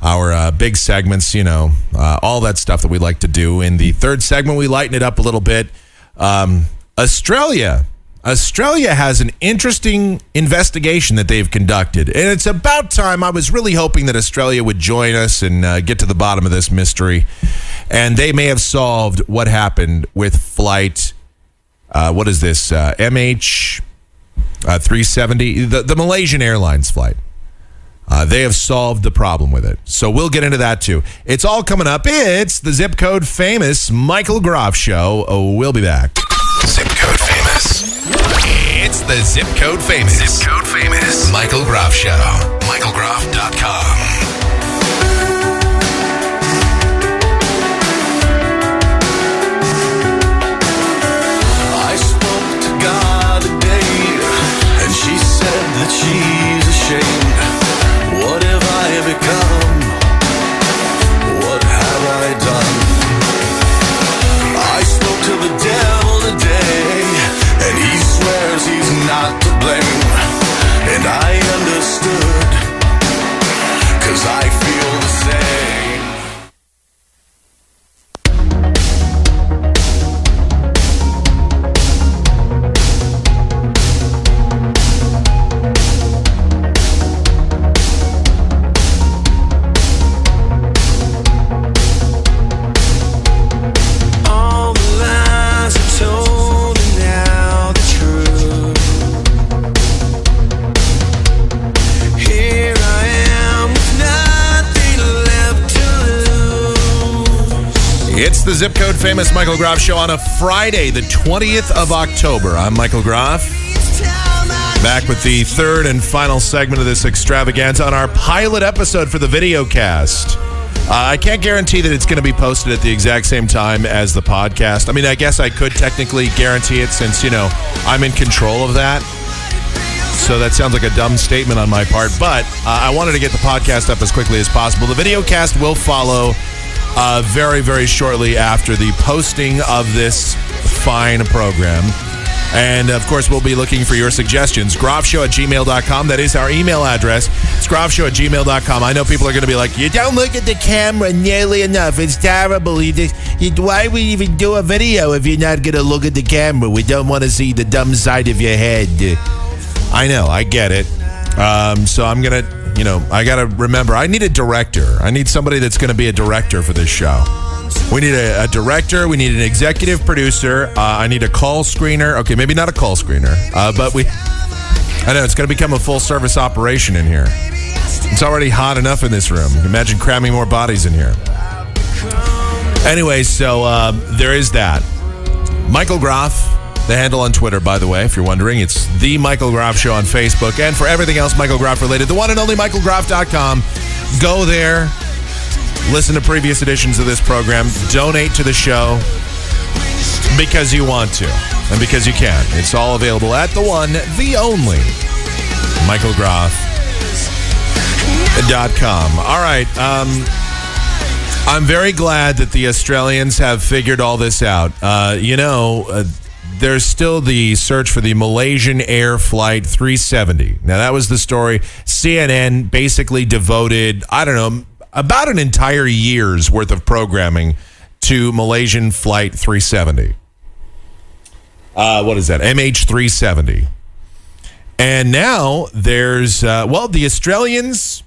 our uh, big segments, you know, uh, all that stuff that we like to do. In the third segment, we lighten it up a little bit. Um, Australia. Australia has an interesting investigation that they've conducted. And it's about time. I was really hoping that Australia would join us and uh, get to the bottom of this mystery. And they may have solved what happened with flight. Uh, what is this? Uh, MH uh, 370, the, the Malaysian Airlines flight. Uh, they have solved the problem with it. So we'll get into that too. It's all coming up. It's the zip code famous Michael Groff show. Oh, we'll be back. Zip code famous. It's the zip code famous. Zip code famous. Michael Groff Show. MichaelGroff.com. she's ashamed. The zip code famous Michael Groff show on a Friday, the 20th of October. I'm Michael Groff. Back with the third and final segment of this extravaganza on our pilot episode for the video cast. Uh, I can't guarantee that it's going to be posted at the exact same time as the podcast. I mean, I guess I could technically guarantee it since, you know, I'm in control of that. So that sounds like a dumb statement on my part, but uh, I wanted to get the podcast up as quickly as possible. The video cast will follow uh, very, very shortly after the posting of this fine program. And of course, we'll be looking for your suggestions. Groffshow at gmail.com. That is our email address. It's groffshow at gmail.com. I know people are going to be like, you don't look at the camera nearly enough. It's terrible. You just, you, why we even do a video if you're not going to look at the camera? We don't want to see the dumb side of your head. I know. I get it. Um, so I'm going to, you know, I got to remember, I need a director. I need somebody that's going to be a director for this show. We need a, a director. We need an executive producer. Uh, I need a call screener. Okay, maybe not a call screener, uh, but we. I know it's going to become a full service operation in here. It's already hot enough in this room. Imagine cramming more bodies in here. Anyway, so uh, there is that. Michael Groff, the handle on Twitter, by the way, if you're wondering, it's the Michael Groff Show on Facebook, and for everything else Michael Groff related, the one and only MichaelGroff.com. Go there, listen to previous editions of this program, donate to the show because you want to and because you can. It's all available at the one, the only MichaelGroff.com. All right. Um, I'm very glad that the Australians have figured all this out. Uh, you know, uh, there's still the search for the Malaysian Air Flight 370. Now, that was the story. CNN basically devoted, I don't know, about an entire year's worth of programming to Malaysian Flight 370. Uh, what is that? MH370. And now there's, uh, well, the Australians,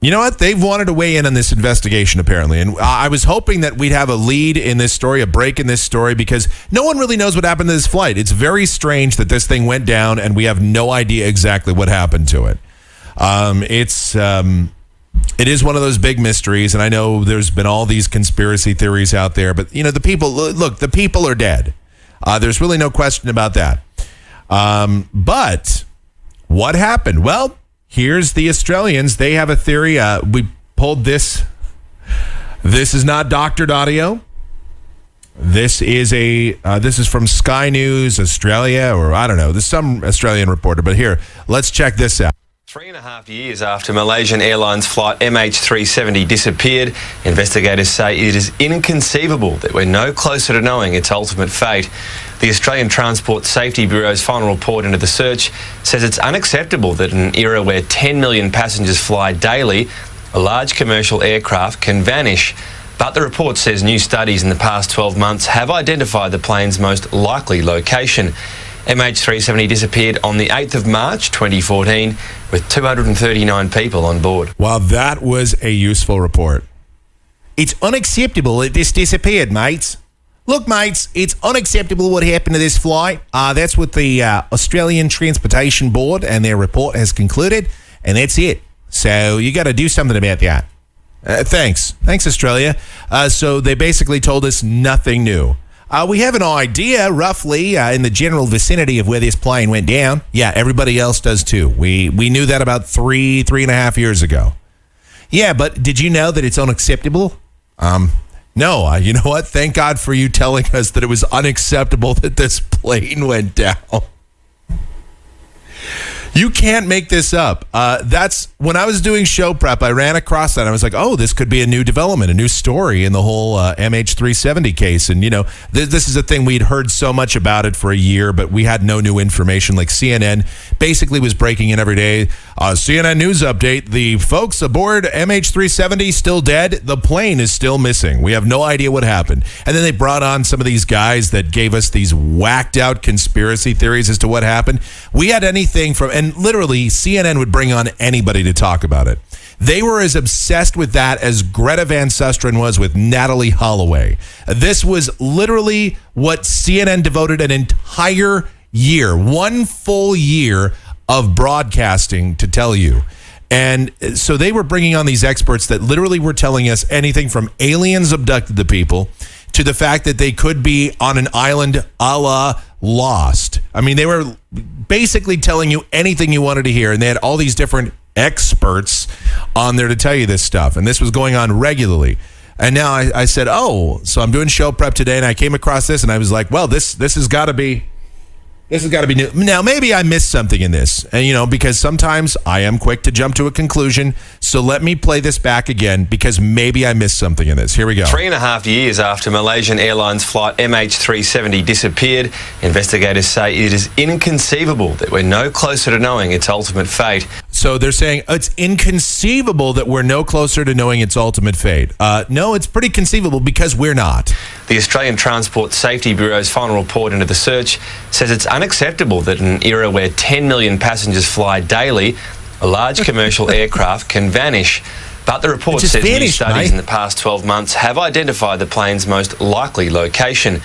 you know what? They've wanted to weigh in on this investigation, apparently. And I was hoping that we'd have a lead in this story, a break in this story, because no one really knows what happened to this flight. It's very strange that this thing went down and we have no idea exactly what happened to it. Um, it's. Um, it is one of those big mysteries, and I know there's been all these conspiracy theories out there, but you know the people. Look, the people are dead. Uh, there's really no question about that. Um, but what happened? Well, here's the Australians. They have a theory. Uh, we pulled this. This is not doctored audio. This is a. Uh, this is from Sky News Australia, or I don't know. This is some Australian reporter. But here, let's check this out. Three and a half years after Malaysian Airlines flight MH370 disappeared, investigators say it is inconceivable that we're no closer to knowing its ultimate fate. The Australian Transport Safety Bureau's final report into the search says it's unacceptable that in an era where 10 million passengers fly daily, a large commercial aircraft can vanish. But the report says new studies in the past 12 months have identified the plane's most likely location. MH370 disappeared on the 8th of March 2014 with 239 people on board. Wow, that was a useful report. It's unacceptable that this disappeared, mates. Look, mates, it's unacceptable what happened to this flight. Uh, that's what the uh, Australian Transportation Board and their report has concluded, and that's it. So you got to do something about that. Uh, thanks. Thanks, Australia. Uh, so they basically told us nothing new. Uh, we have an idea, roughly, uh, in the general vicinity of where this plane went down. Yeah, everybody else does too. We we knew that about three three and a half years ago. Yeah, but did you know that it's unacceptable? Um, no. You know what? Thank God for you telling us that it was unacceptable that this plane went down. You can't make this up. Uh, that's when I was doing show prep. I ran across that. I was like, "Oh, this could be a new development, a new story in the whole uh, MH370 case." And you know, th- this is a thing we'd heard so much about it for a year, but we had no new information. Like CNN basically was breaking in every day. Uh, CNN news update: the folks aboard MH370 still dead. The plane is still missing. We have no idea what happened. And then they brought on some of these guys that gave us these whacked out conspiracy theories as to what happened. We had anything from and literally CNN would bring on anybody to talk about it. They were as obsessed with that as Greta Van Susteren was with Natalee Holloway. This was literally what CNN devoted an entire year, one full year of broadcasting to tell you. And so they were bringing on these experts that literally were telling us anything from aliens abducted the people to the fact that they could be on an island a la Lost. I mean, they were basically telling you anything you wanted to hear, and they had all these different experts on there to tell you this stuff. And this was going on regularly. And now I, I said, "Oh, so I'm doing show prep today, and I came across this, and I was like, well, this this has got to be." This has got to be new. Now, maybe I missed something in this, and you know, because sometimes I am quick to jump to a conclusion. So let me play this back again because maybe I missed something in this. Here we go. Three and a half years after Malaysian Airlines flight MH370 disappeared, investigators say it is inconceivable that we're no closer to knowing its ultimate fate. So they're saying it's inconceivable that we're no closer to knowing its ultimate fate. Uh, no, it's pretty conceivable because we're not. The Australian Transport Safety Bureau's final report into the search says it's unacceptable that in an era where 10 million passengers fly daily, a large commercial aircraft can vanish. But the report says new studies mate. in the past 12 months have identified the plane's most likely location.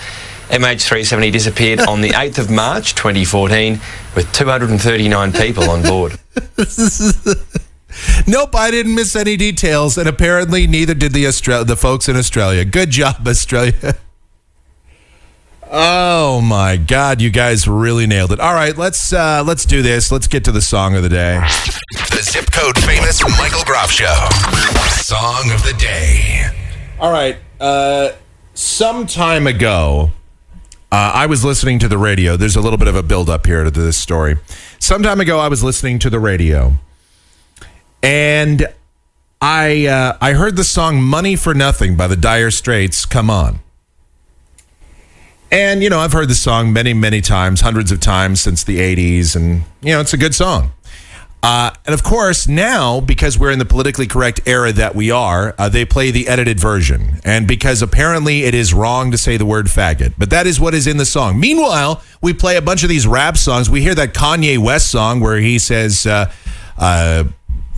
MH370 disappeared on the 8th of March 2014 with 239 people on board. Nope, I didn't miss any details, and apparently neither did the Austra- the folks in Australia. Good job, Australia. oh my God, you guys really nailed it. All right, let's uh, let's do this. Let's get to the song of the day. The zip code famous Michael Groff Show. Song of the day. All right, uh, some time ago, uh, I was listening to the radio. There's a little bit of a build up here to this story. Some time ago, I was listening to the radio, and I uh, I heard the song "Money for Nothing" by the Dire Straits come on. And you know, I've heard the song many, many times, hundreds of times since the '80s, and you know, it's a good song. Uh, and of course, now because we're in the politically correct era that we are, uh, they play the edited version. And because apparently it is wrong to say the word faggot, but that is what is in the song. Meanwhile, we play a bunch of these rap songs. We hear that Kanye West song where he says, uh, uh,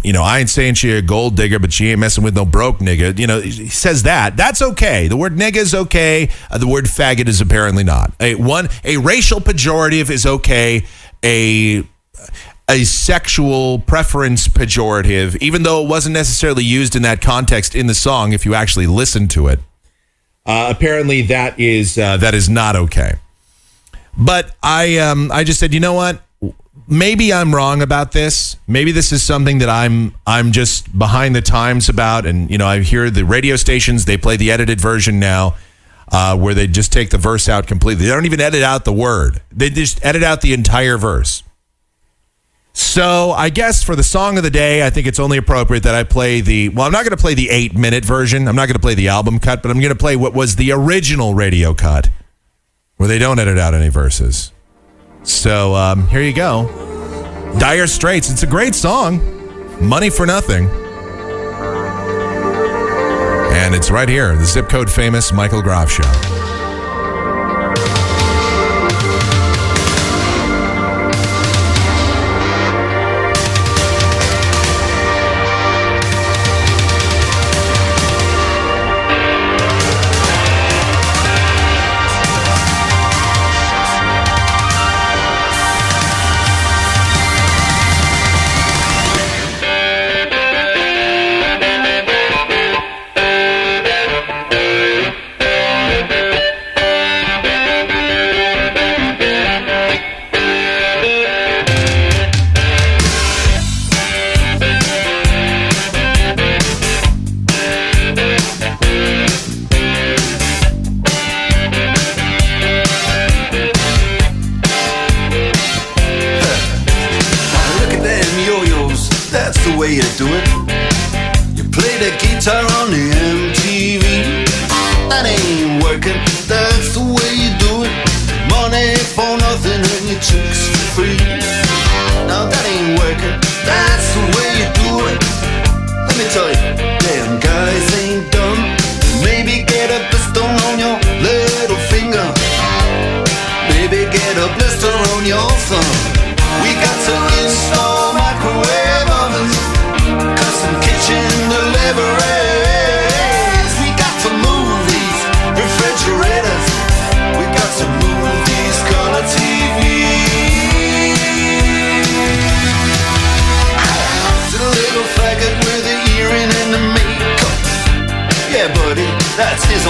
you know, I ain't saying she a gold digger, but she ain't messing with no broke nigga. You know, he says that. That's okay. The word nigga is okay. Uh, the word faggot is apparently not. A one a racial pejorative is okay. A a sexual preference pejorative, even though it wasn't necessarily used in that context in the song. If you actually listen to it, uh, apparently that is uh, that is not okay. But I um, I just said, you know what? maybe I'm wrong about this. Maybe this is something that I'm I'm just behind the times about. And you know, I hear the radio stations they play the edited version now, uh, where they just take the verse out completely. They don't even edit out the word. They just edit out the entire verse. So I guess for the song of the day, I think it's only appropriate that I play the. Well, I'm not going to play the eight minute version. I'm not going to play the album cut, but I'm going to play what was the original radio cut, where they don't edit out any verses. So um, here you go. Dire Straits. It's a great song. Money for Nothing. And it's right here, the zip code famous Michael Groff Show. That's his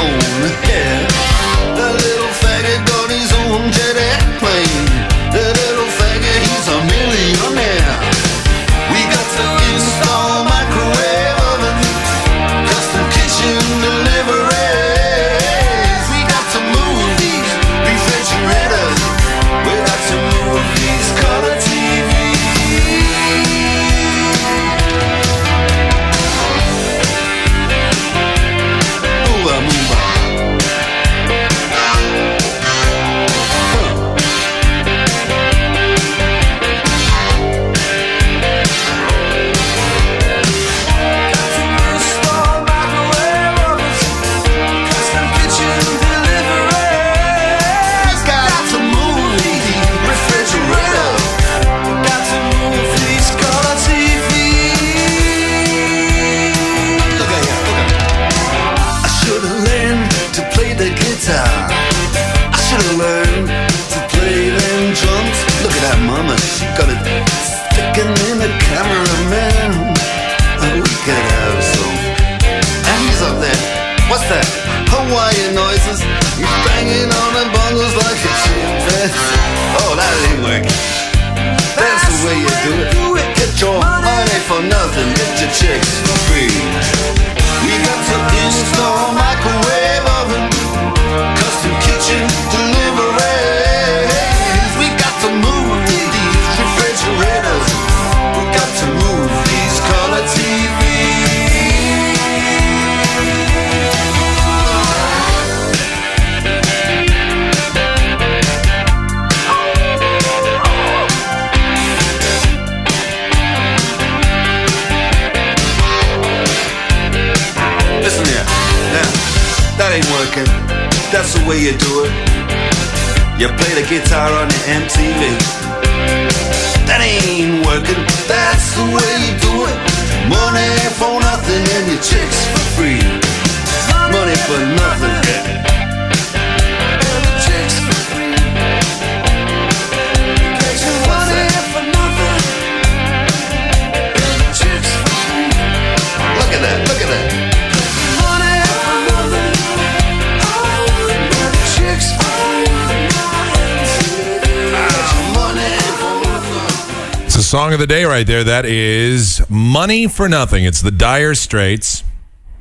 song of the day right there. That is Money for Nothing. It's the Dire Straits.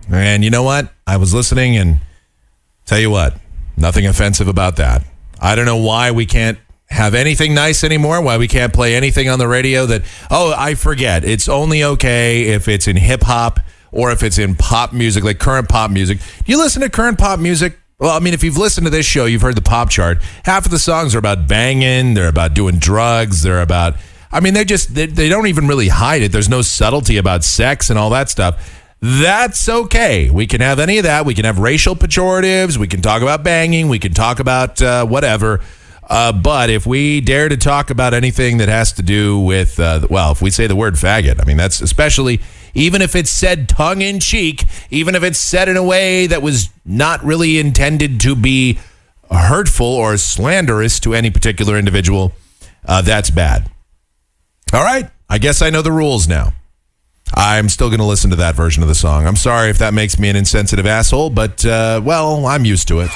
And you know what? I was listening and tell you what, nothing offensive about that. I don't know why we can't have anything nice anymore, why we can't play anything on the radio that, oh, I forget. It's only okay if it's in hip hop or if it's in pop music, like current pop music. Do you listen to current pop music? Well, I mean, if you've listened to this show, you've heard the pop chart. Half of the songs are about banging, they're about doing drugs, they're about, I mean, they just, they, they don't even really hide it. There's no subtlety about sex and all that stuff. That's okay. We can have any of that. We can have racial pejoratives. We can talk about banging. We can talk about uh, whatever. Uh, but if we dare to talk about anything that has to do with, uh, well, if we say the word faggot, I mean, that's especially, even if it's said tongue in cheek, even if it's said in a way that was not really intended to be hurtful or slanderous to any particular individual, uh, that's bad. All right. I guess I know the rules now. I'm still going to listen to that version of the song. I'm sorry if that makes me an insensitive asshole, but, uh, well, I'm used to it.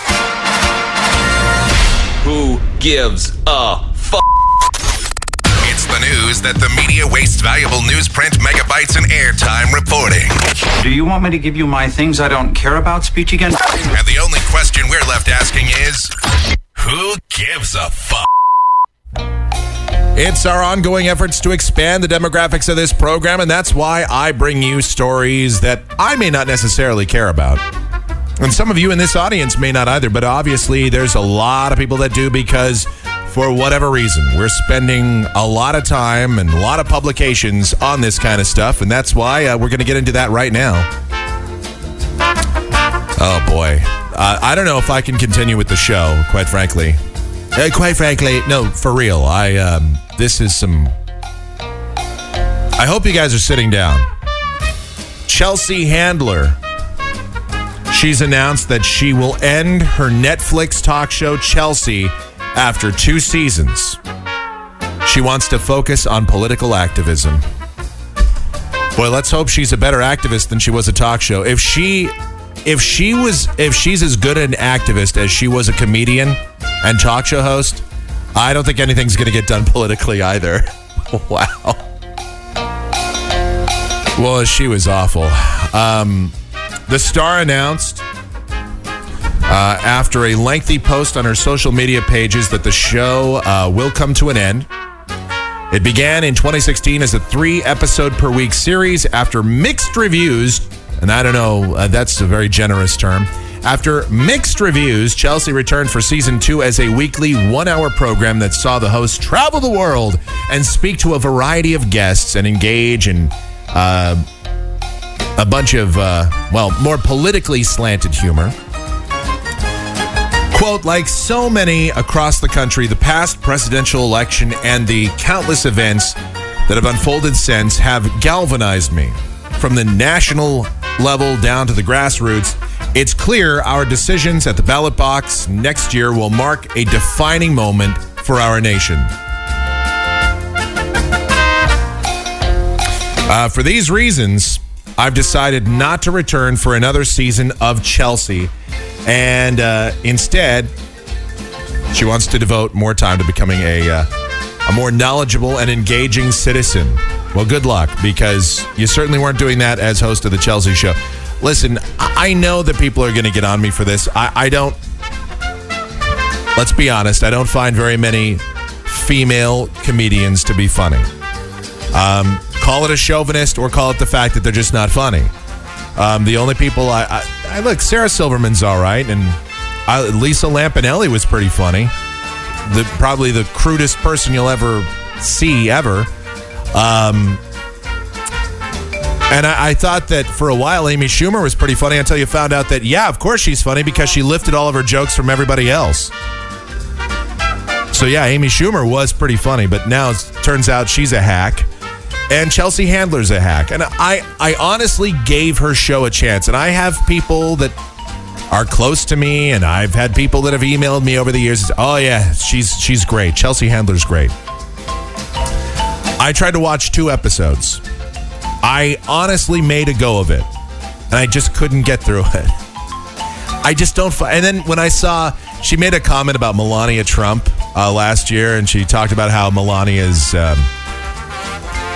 Who gives a fuck? It's the news that the media wastes valuable newsprint megabytes and airtime reporting. Do you want me to give you my things I don't care about speech again? And the only question we're left asking is who gives a fuck? It's our ongoing efforts to expand the demographics of this program, and that's why I bring you stories that I may not necessarily care about. And some of you in this audience may not either, but obviously there's a lot of people that do because for whatever reason, we're spending a lot of time and a lot of publications on this kind of stuff, and that's why uh, we're going to get into that right now. Oh boy. Uh, I don't know if I can continue with the show, quite frankly. Uh, quite frankly, no, for real. I um, this is some. I hope you guys are sitting down. Chelsea Handler. She's announced that she will end her Netflix talk show Chelsea after two seasons. She wants to focus on political activism. Boy, let's hope she's a better activist than she was a talk show. If she if she was if she's as good an activist as she was a comedian and talk show host, I don't think anything's going to get done politically either. wow. Well, she was awful. Um, the star announced uh, after a lengthy post on her social media pages that the show uh, will come to an end. It began in 2016 as a three episode per week series after mixed reviews. And I don't know, uh, that's a very generous term. After mixed reviews, Chelsea returned for season two as a weekly one hour program that saw the host travel the world and speak to a variety of guests and engage in uh, a bunch of, uh, well, more politically slanted humor. Quote, like so many across the country, the past presidential election and the countless events that have unfolded since have galvanized me. From the national level down to the grassroots, it's clear our decisions at the ballot box next year will mark a defining moment for our nation. Uh, for these reasons, I've decided not to return for another season of Chelsea. And uh, instead, she wants to devote more time to becoming a, uh, a more knowledgeable and engaging citizen. Well, good luck because you certainly weren't doing that as host of the Chelsea Show. Listen, I know that people are going to get on me for this. I, I don't, let's be honest, I don't find very many female comedians to be funny. Um, call it a chauvinist or call it the fact that they're just not funny. Um, the only people I, I, I look, Sarah Silverman's all right, and I, Lisa Lampanelli was pretty funny. The probably the crudest person you'll ever see ever. Um, And I, I thought that for a while Amy Schumer was pretty funny until you found out that, yeah, of course she's funny because she lifted all of her jokes from everybody else. So, yeah, Amy Schumer was pretty funny, but now it turns out she's a hack. And Chelsea Handler's a hack. And I, I honestly gave her show a chance. And I have people that are close to me, and I've had people that have emailed me over the years. Oh, yeah, she's, she's great. Chelsea Handler's great. I tried to watch two episodes. I honestly made a go of it, and I just couldn't get through it. I just don't. And then when I saw she made a comment about Melania Trump uh, last year, and she talked about how Melania's um,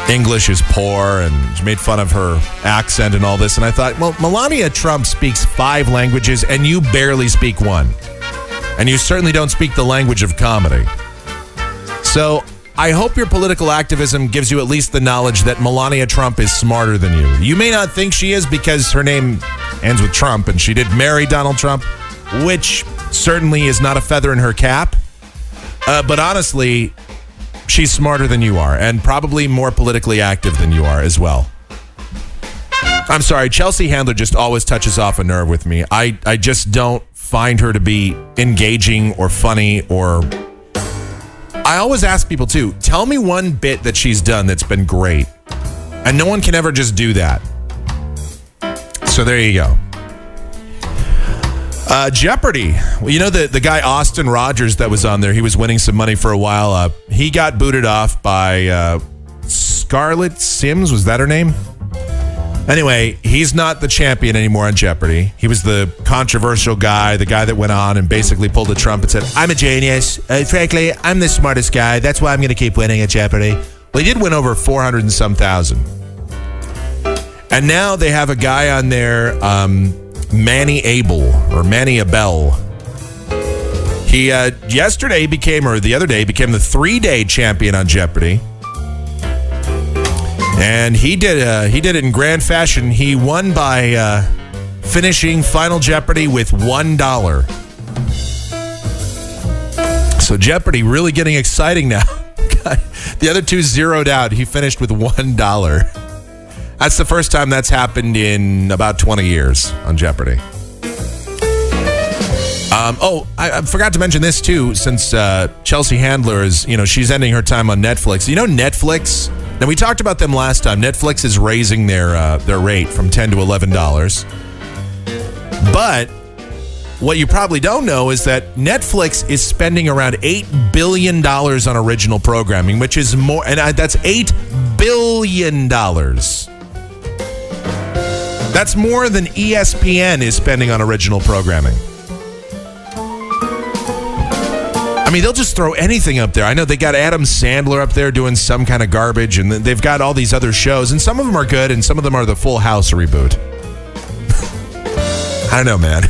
English is poor, and she made fun of her accent and all this. And I thought, well, Melania Trump speaks five languages, and you barely speak one, and you certainly don't speak the language of comedy. So I hope your political activism gives you at least the knowledge that Melania Trump is smarter than you. You may not think she is because her name ends with Trump and she did marry Donald Trump, which certainly is not a feather in her cap. Uh, but honestly, she's smarter than you are and probably more politically active than you are as well. I'm sorry, Chelsea Handler just always touches off a nerve with me. I, I just don't find her to be engaging or funny or I always ask people too, tell me one bit that she's done that's been great. And no one can ever just do that. So there you go. Uh, Jeopardy. Well, you know the, the guy Austin Rogers that was on there, he was winning some money for a while. Uh, he got booted off by uh, Scarlett Sims. Was that her name? Anyway, he's not the champion anymore on Jeopardy. He was the controversial guy, the guy that went on and basically pulled a Trump and said, I'm a genius. Uh, frankly, I'm the smartest guy. That's why I'm going to keep winning at Jeopardy. Well, he did win over 400 and some thousand. And now they have a guy on there, um, Manny Abel or Manny Abel. He uh, yesterday became, or the other day, became the three day champion on Jeopardy. And he did uh, he did it in grand fashion. He won by uh, finishing Final Jeopardy with one dollar. So Jeopardy really getting exciting now. the other two zeroed out. He finished with one dollar. That's the first time that's happened in about 20 years on Jeopardy. Um, oh, I, I forgot to mention this too. Since uh, Chelsea Handler is, you know, she's ending her time on Netflix. You know, Netflix. Now we talked about them last time. Netflix is raising their uh, their rate from ten to eleven dollars. But what you probably don't know is that Netflix is spending around eight billion dollars on original programming, which is more, and I, that's eight billion dollars. That's more than ESPN is spending on original programming. I mean, they'll just throw anything up there. I know they got Adam Sandler up there doing some kind of garbage, and they've got all these other shows, and some of them are good, and some of them are the Full House reboot. I don't know, man.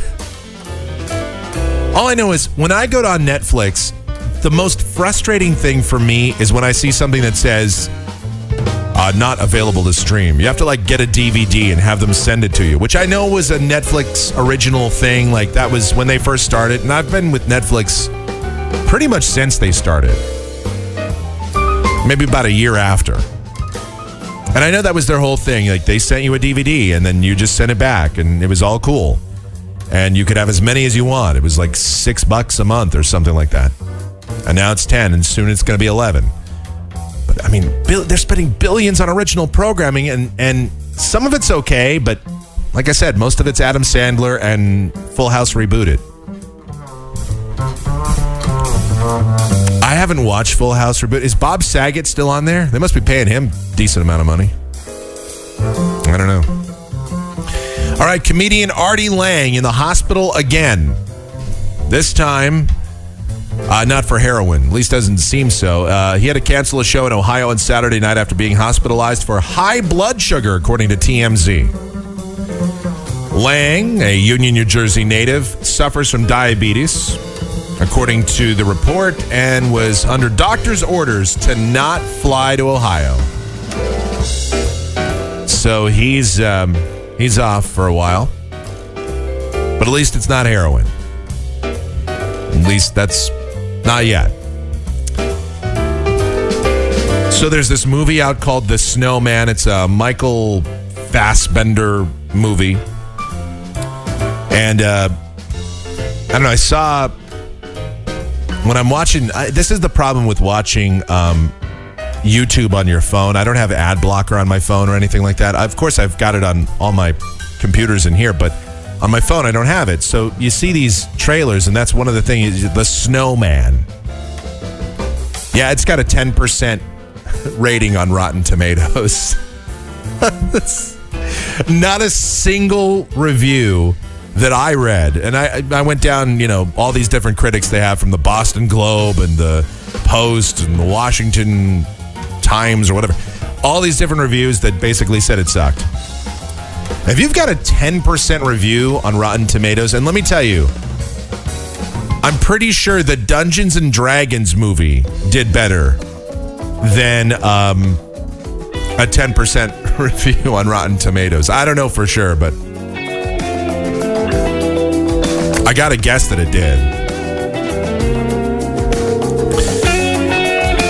All I know is when I go on Netflix, the most frustrating thing for me is when I see something that says uh, not available to stream. You have to like get a DVD and have them send it to you, which I know was a Netflix original thing. Like that was when they first started, and I've been with Netflix pretty much since they started. Maybe about a year after. And I know that was their whole thing. Like they sent you a DVD and then you just sent it back and it was all cool. And you could have as many as you want. It was like six bucks a month or something like that. And now it's 10 and soon it's going to be 11. But I mean, they're spending billions on original programming and, and some of it's okay, but like I said, most of it's Adam Sandler and Full House rebooted. I haven't watched Full House for reboot. Is Bob Saget still on there? They must be paying him decent amount of money. I don't know. All right, comedian Artie Lange in the hospital again. This time, uh, not for heroin. At least doesn't seem so. Uh, he had to cancel a show in Ohio on Saturday night after being hospitalized for high blood sugar, according to TMZ. Lange, a Union, New Jersey native, suffers from diabetes, according to the report, and was under doctor's orders to not fly to Ohio. So he's um, he's off for a while, but at least it's not heroin. At least that's not yet. So there's this movie out called The Snowman. It's a Michael Fassbender movie. And uh, I don't know. I saw when I'm watching. I, this is the problem with watching um, YouTube on your phone. I don't have ad blocker on my phone or anything like that. Of course, I've got it on all my computers in here, but on my phone I don't have it. So you see these trailers, and that's one of the things. The Snowman. Yeah, it's got a 10% rating on Rotten Tomatoes. Not a single review that I read, and I I went down, you know, all these different critics they have from the Boston Globe and the Post and the Washington Times or whatever. All these different reviews that basically said it sucked. If you've got a 10% review on Rotten Tomatoes, and let me tell you, I'm pretty sure the Dungeons and Dragons movie did better than um, a 10% review on Rotten Tomatoes. I don't know for sure, but got to guess that it did.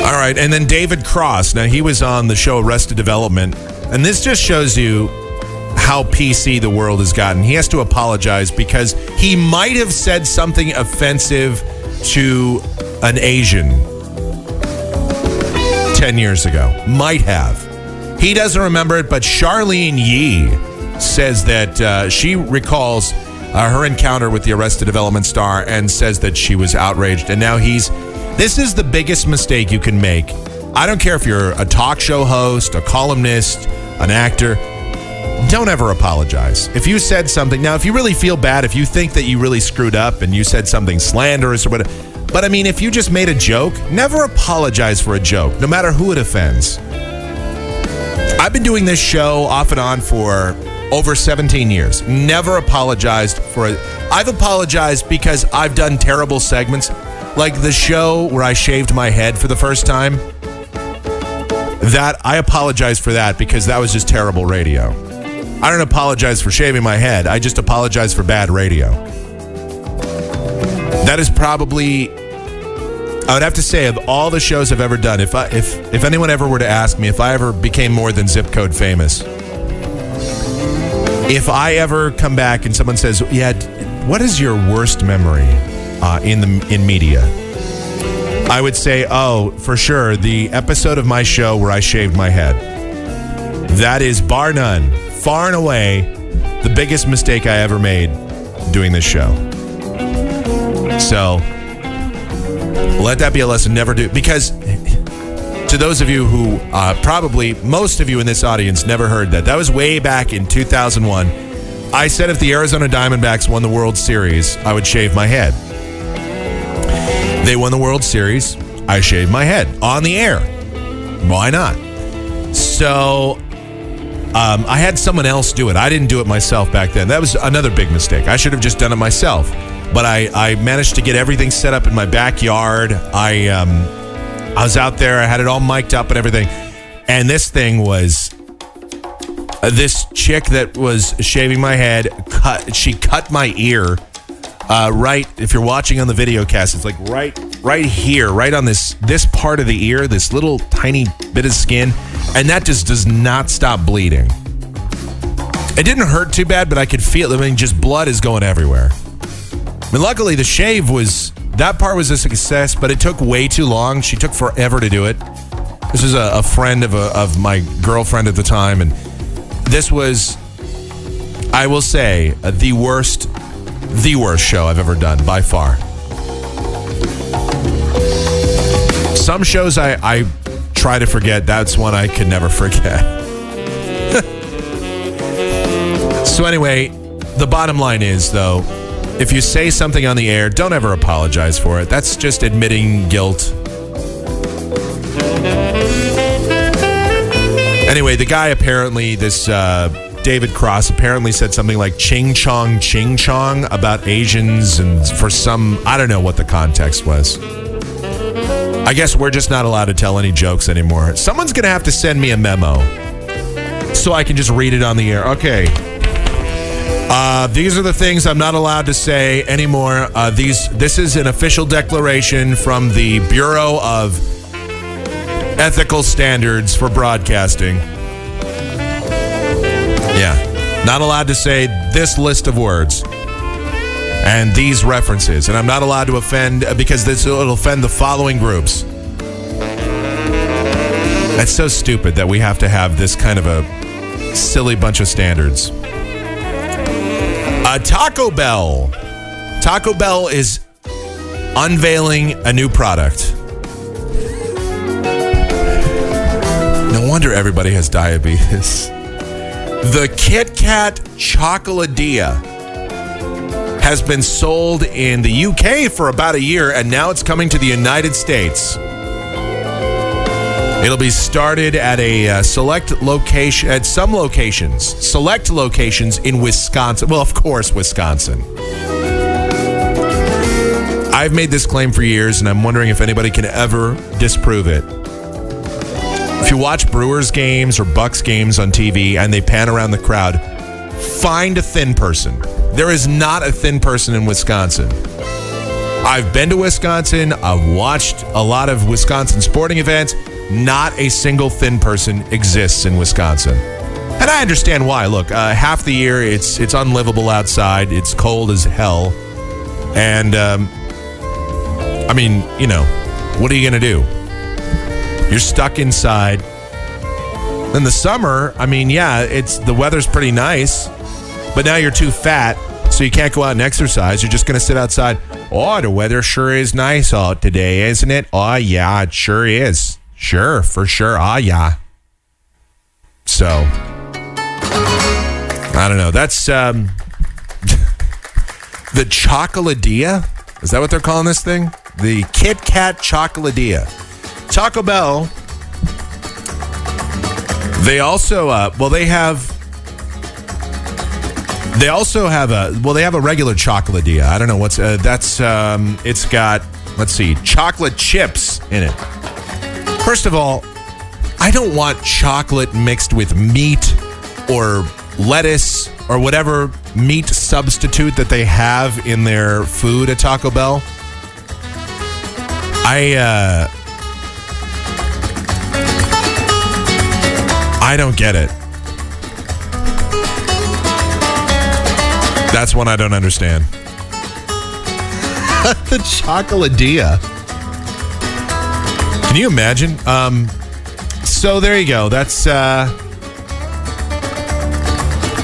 All right, and then David Cross. Now, he was on the show Arrested Development, and this just shows you how PC the world has gotten. He has to apologize because he might have said something offensive to an Asian 10 years ago. Might have. He doesn't remember it, but Charlyne Yi says that uh, she recalls uh, her encounter with the Arrested Development star and says that she was outraged. And now he's. This is the biggest mistake you can make. I don't care if you're a talk show host, a columnist, an actor. Don't ever apologize. If you said something, now, if you really feel bad, if you think that you really screwed up and you said something slanderous or whatever, but I mean, if you just made a joke, never apologize for a joke, no matter who it offends. I've been doing this show off and on for over 17 years. Never apologized for it. I've apologized because I've done terrible segments, like the show where I shaved my head for the first time. That I apologize for that because that was just terrible radio. I don't apologize for shaving my head. I just apologize for bad radio. That is probably I would have to say of all the shows I've ever done, if I if if anyone ever were to ask me if I ever became more than zip code famous, if I ever come back and someone says, "Yeah, what is your worst memory uh, in the in media?" I would say, "Oh, for sure, the episode of my show where I shaved my head. That is bar none, far and away, the biggest mistake I ever made doing this show." So let that be a lesson. Never do because to those of you who uh, probably most of you in this audience never heard that. That was way back in 2001. I said if the Arizona Diamondbacks won the World Series, I would shave my head. They won the World Series. I shaved my head on the air. Why not? So um, I had someone else do it. I didn't do it myself back then. That was another big mistake. I should have just done it myself. But I, I managed to get everything set up in my backyard. I um, I was out there. I had it all mic'd up and everything. And this thing was uh, this chick that was shaving my head. Cut. She cut my ear. Uh, right. If you're watching on the video cast, it's like right, right here, right on this this part of the ear, this little tiny bit of skin, and that just does not stop bleeding. It didn't hurt too bad, but I could feel. I mean, just blood is going everywhere. I mean, luckily the shave was that part was a success, but it took way too long. She took forever to do it. This was a, a friend of a, of my girlfriend at the time, and this was, I will say, uh, the worst, the worst show I've ever done by far. Some shows I, I try to forget. That's one I could never forget. so anyway, the bottom line is though, if you say something on the air, don't ever apologize for it. That's just admitting guilt. Anyway, the guy apparently, this uh, David Cross, apparently said something like ching chong ching chong about Asians, and for some, I don't know what the context was. I guess we're just not allowed to tell any jokes anymore. Someone's going to have to send me a memo so I can just read it on the air. Okay. Uh, these are the things I'm not allowed to say anymore. Uh, these this is an official declaration from the Bureau of Ethical Standards for Broadcasting. Yeah, not allowed to say this list of words and these references. And I'm not allowed to offend uh, because this will offend the following groups. That's so stupid that we have to have this kind of a silly bunch of standards. Uh, Taco Bell. Taco Bell is unveiling a new product. No wonder everybody has diabetes. The Kit Kat Chocoladilla has been sold in the UK for about a year, and now it's coming to the United States. It'll be started at a uh, select location, at some locations, select locations in Wisconsin. Well, of course, Wisconsin. I've made this claim for years, and I'm wondering if anybody can ever disprove it. If you watch Brewers games or Bucks games on TV and they pan around the crowd, find a thin person. There is not a thin person in Wisconsin. I've been to Wisconsin. I've watched a lot of Wisconsin sporting events. Not a single thin person exists in Wisconsin. And I understand why. Look, uh, half the year it's it's unlivable outside. It's cold as hell. And um, I mean, you know, what are you going to do? You're stuck inside. In the summer, I mean, yeah, it's the weather's pretty nice, but now you're too fat, so you can't go out and exercise. You're just going to sit outside. Oh, the weather sure is nice out today, isn't it? Oh, yeah, it sure is. Sure, for sure. Ah, yeah. So, I don't know. That's um, the Chocoladilla. Is that what they're calling this thing? The Kit Kat Chocoladilla. Taco Bell. They also, uh, well, they have. They also have a well. They have a regular chocoladilla. I don't know what's uh, that's. Um, it's got let's see, chocolate chips in it. First of all, I don't want chocolate mixed with meat or lettuce or whatever meat substitute that they have in their food at Taco Bell. I uh I don't get it. That's one I don't understand. the chocoladilla. Can you imagine? Um, so there you go. That's uh,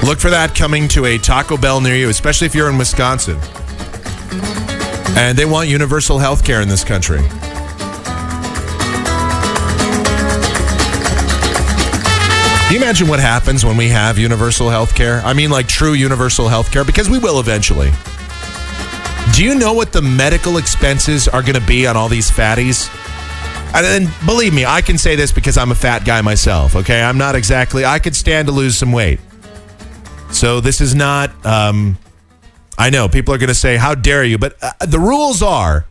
look for that coming to a Taco Bell near you, especially if you're in Wisconsin. And they want universal health care in this country. Can you imagine what happens when we have universal health care? I mean, like true universal health care, because we will eventually. Do you know what the medical expenses are going to be on all these fatties? And then believe me, I can say this because I'm a fat guy myself. Okay, I'm not exactly. I could stand to lose some weight. So this is not. Um, I know people are going to say, "How dare you?" But uh, the rules are.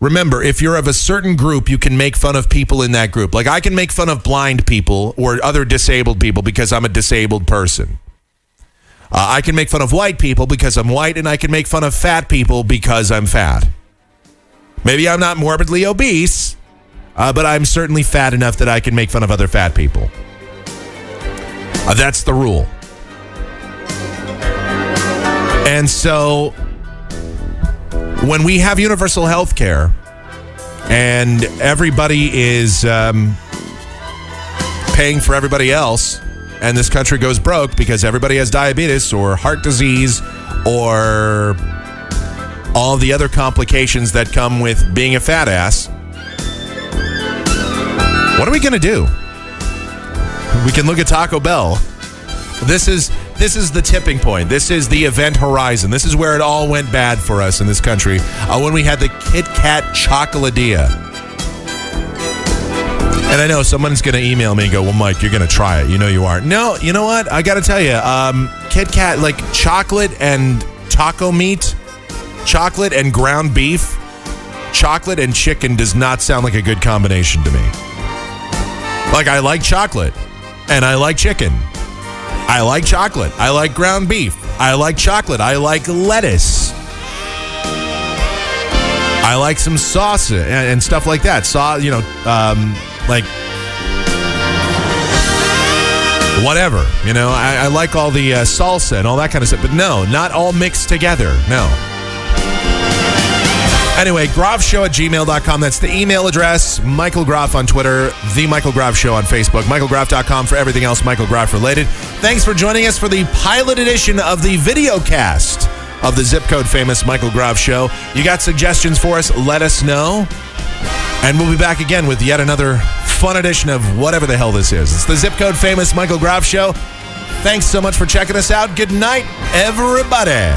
Remember, if you're of a certain group, you can make fun of people in that group. Like I can make fun of blind people or other disabled people because I'm a disabled person. Uh, I can make fun of white people because I'm white, and I can make fun of fat people because I'm fat. Maybe I'm not morbidly obese, uh, but I'm certainly fat enough that I can make fun of other fat people. Uh, that's the rule. And so when we have universal health care and everybody is um, paying for everybody else, and this country goes broke because everybody has diabetes or heart disease or all the other complications that come with being a fat ass. What are we going to do? We can look at Taco Bell. This is this is the tipping point. This is the event horizon. This is where it all went bad for us in this country uh, when we had the Kit Kat Chocoladilla. And I know someone's going to email me and go, "Well, Mike, you're going to try it. You know you are." No, you know what? I got to tell you, um, Kit Kat, like chocolate and taco meat, chocolate and ground beef, chocolate and chicken does not sound like a good combination to me. Like I like chocolate and I like chicken. I like chocolate. I like ground beef. I like chocolate. I like lettuce. I like some sauce and, stuff like that. Sauce, you know, um, like whatever. You know, I, I like all the uh, salsa and all that kind of stuff, but no, not all mixed together. No. Anyway, Show at gmail.com. That's the email address. Michael Groff on Twitter, The Michael Groff Show on Facebook, michaelgroff.com for everything else Michael Groff related. Thanks for joining us for the pilot edition of the video cast of the Zip Code Famous Michael Groff Show. You got suggestions for us? Let us know. And we'll be back again with yet another fun edition of whatever the hell this is. It's the Zip Code Famous Michael Groff Show. Thanks so much for checking us out. Good night, everybody.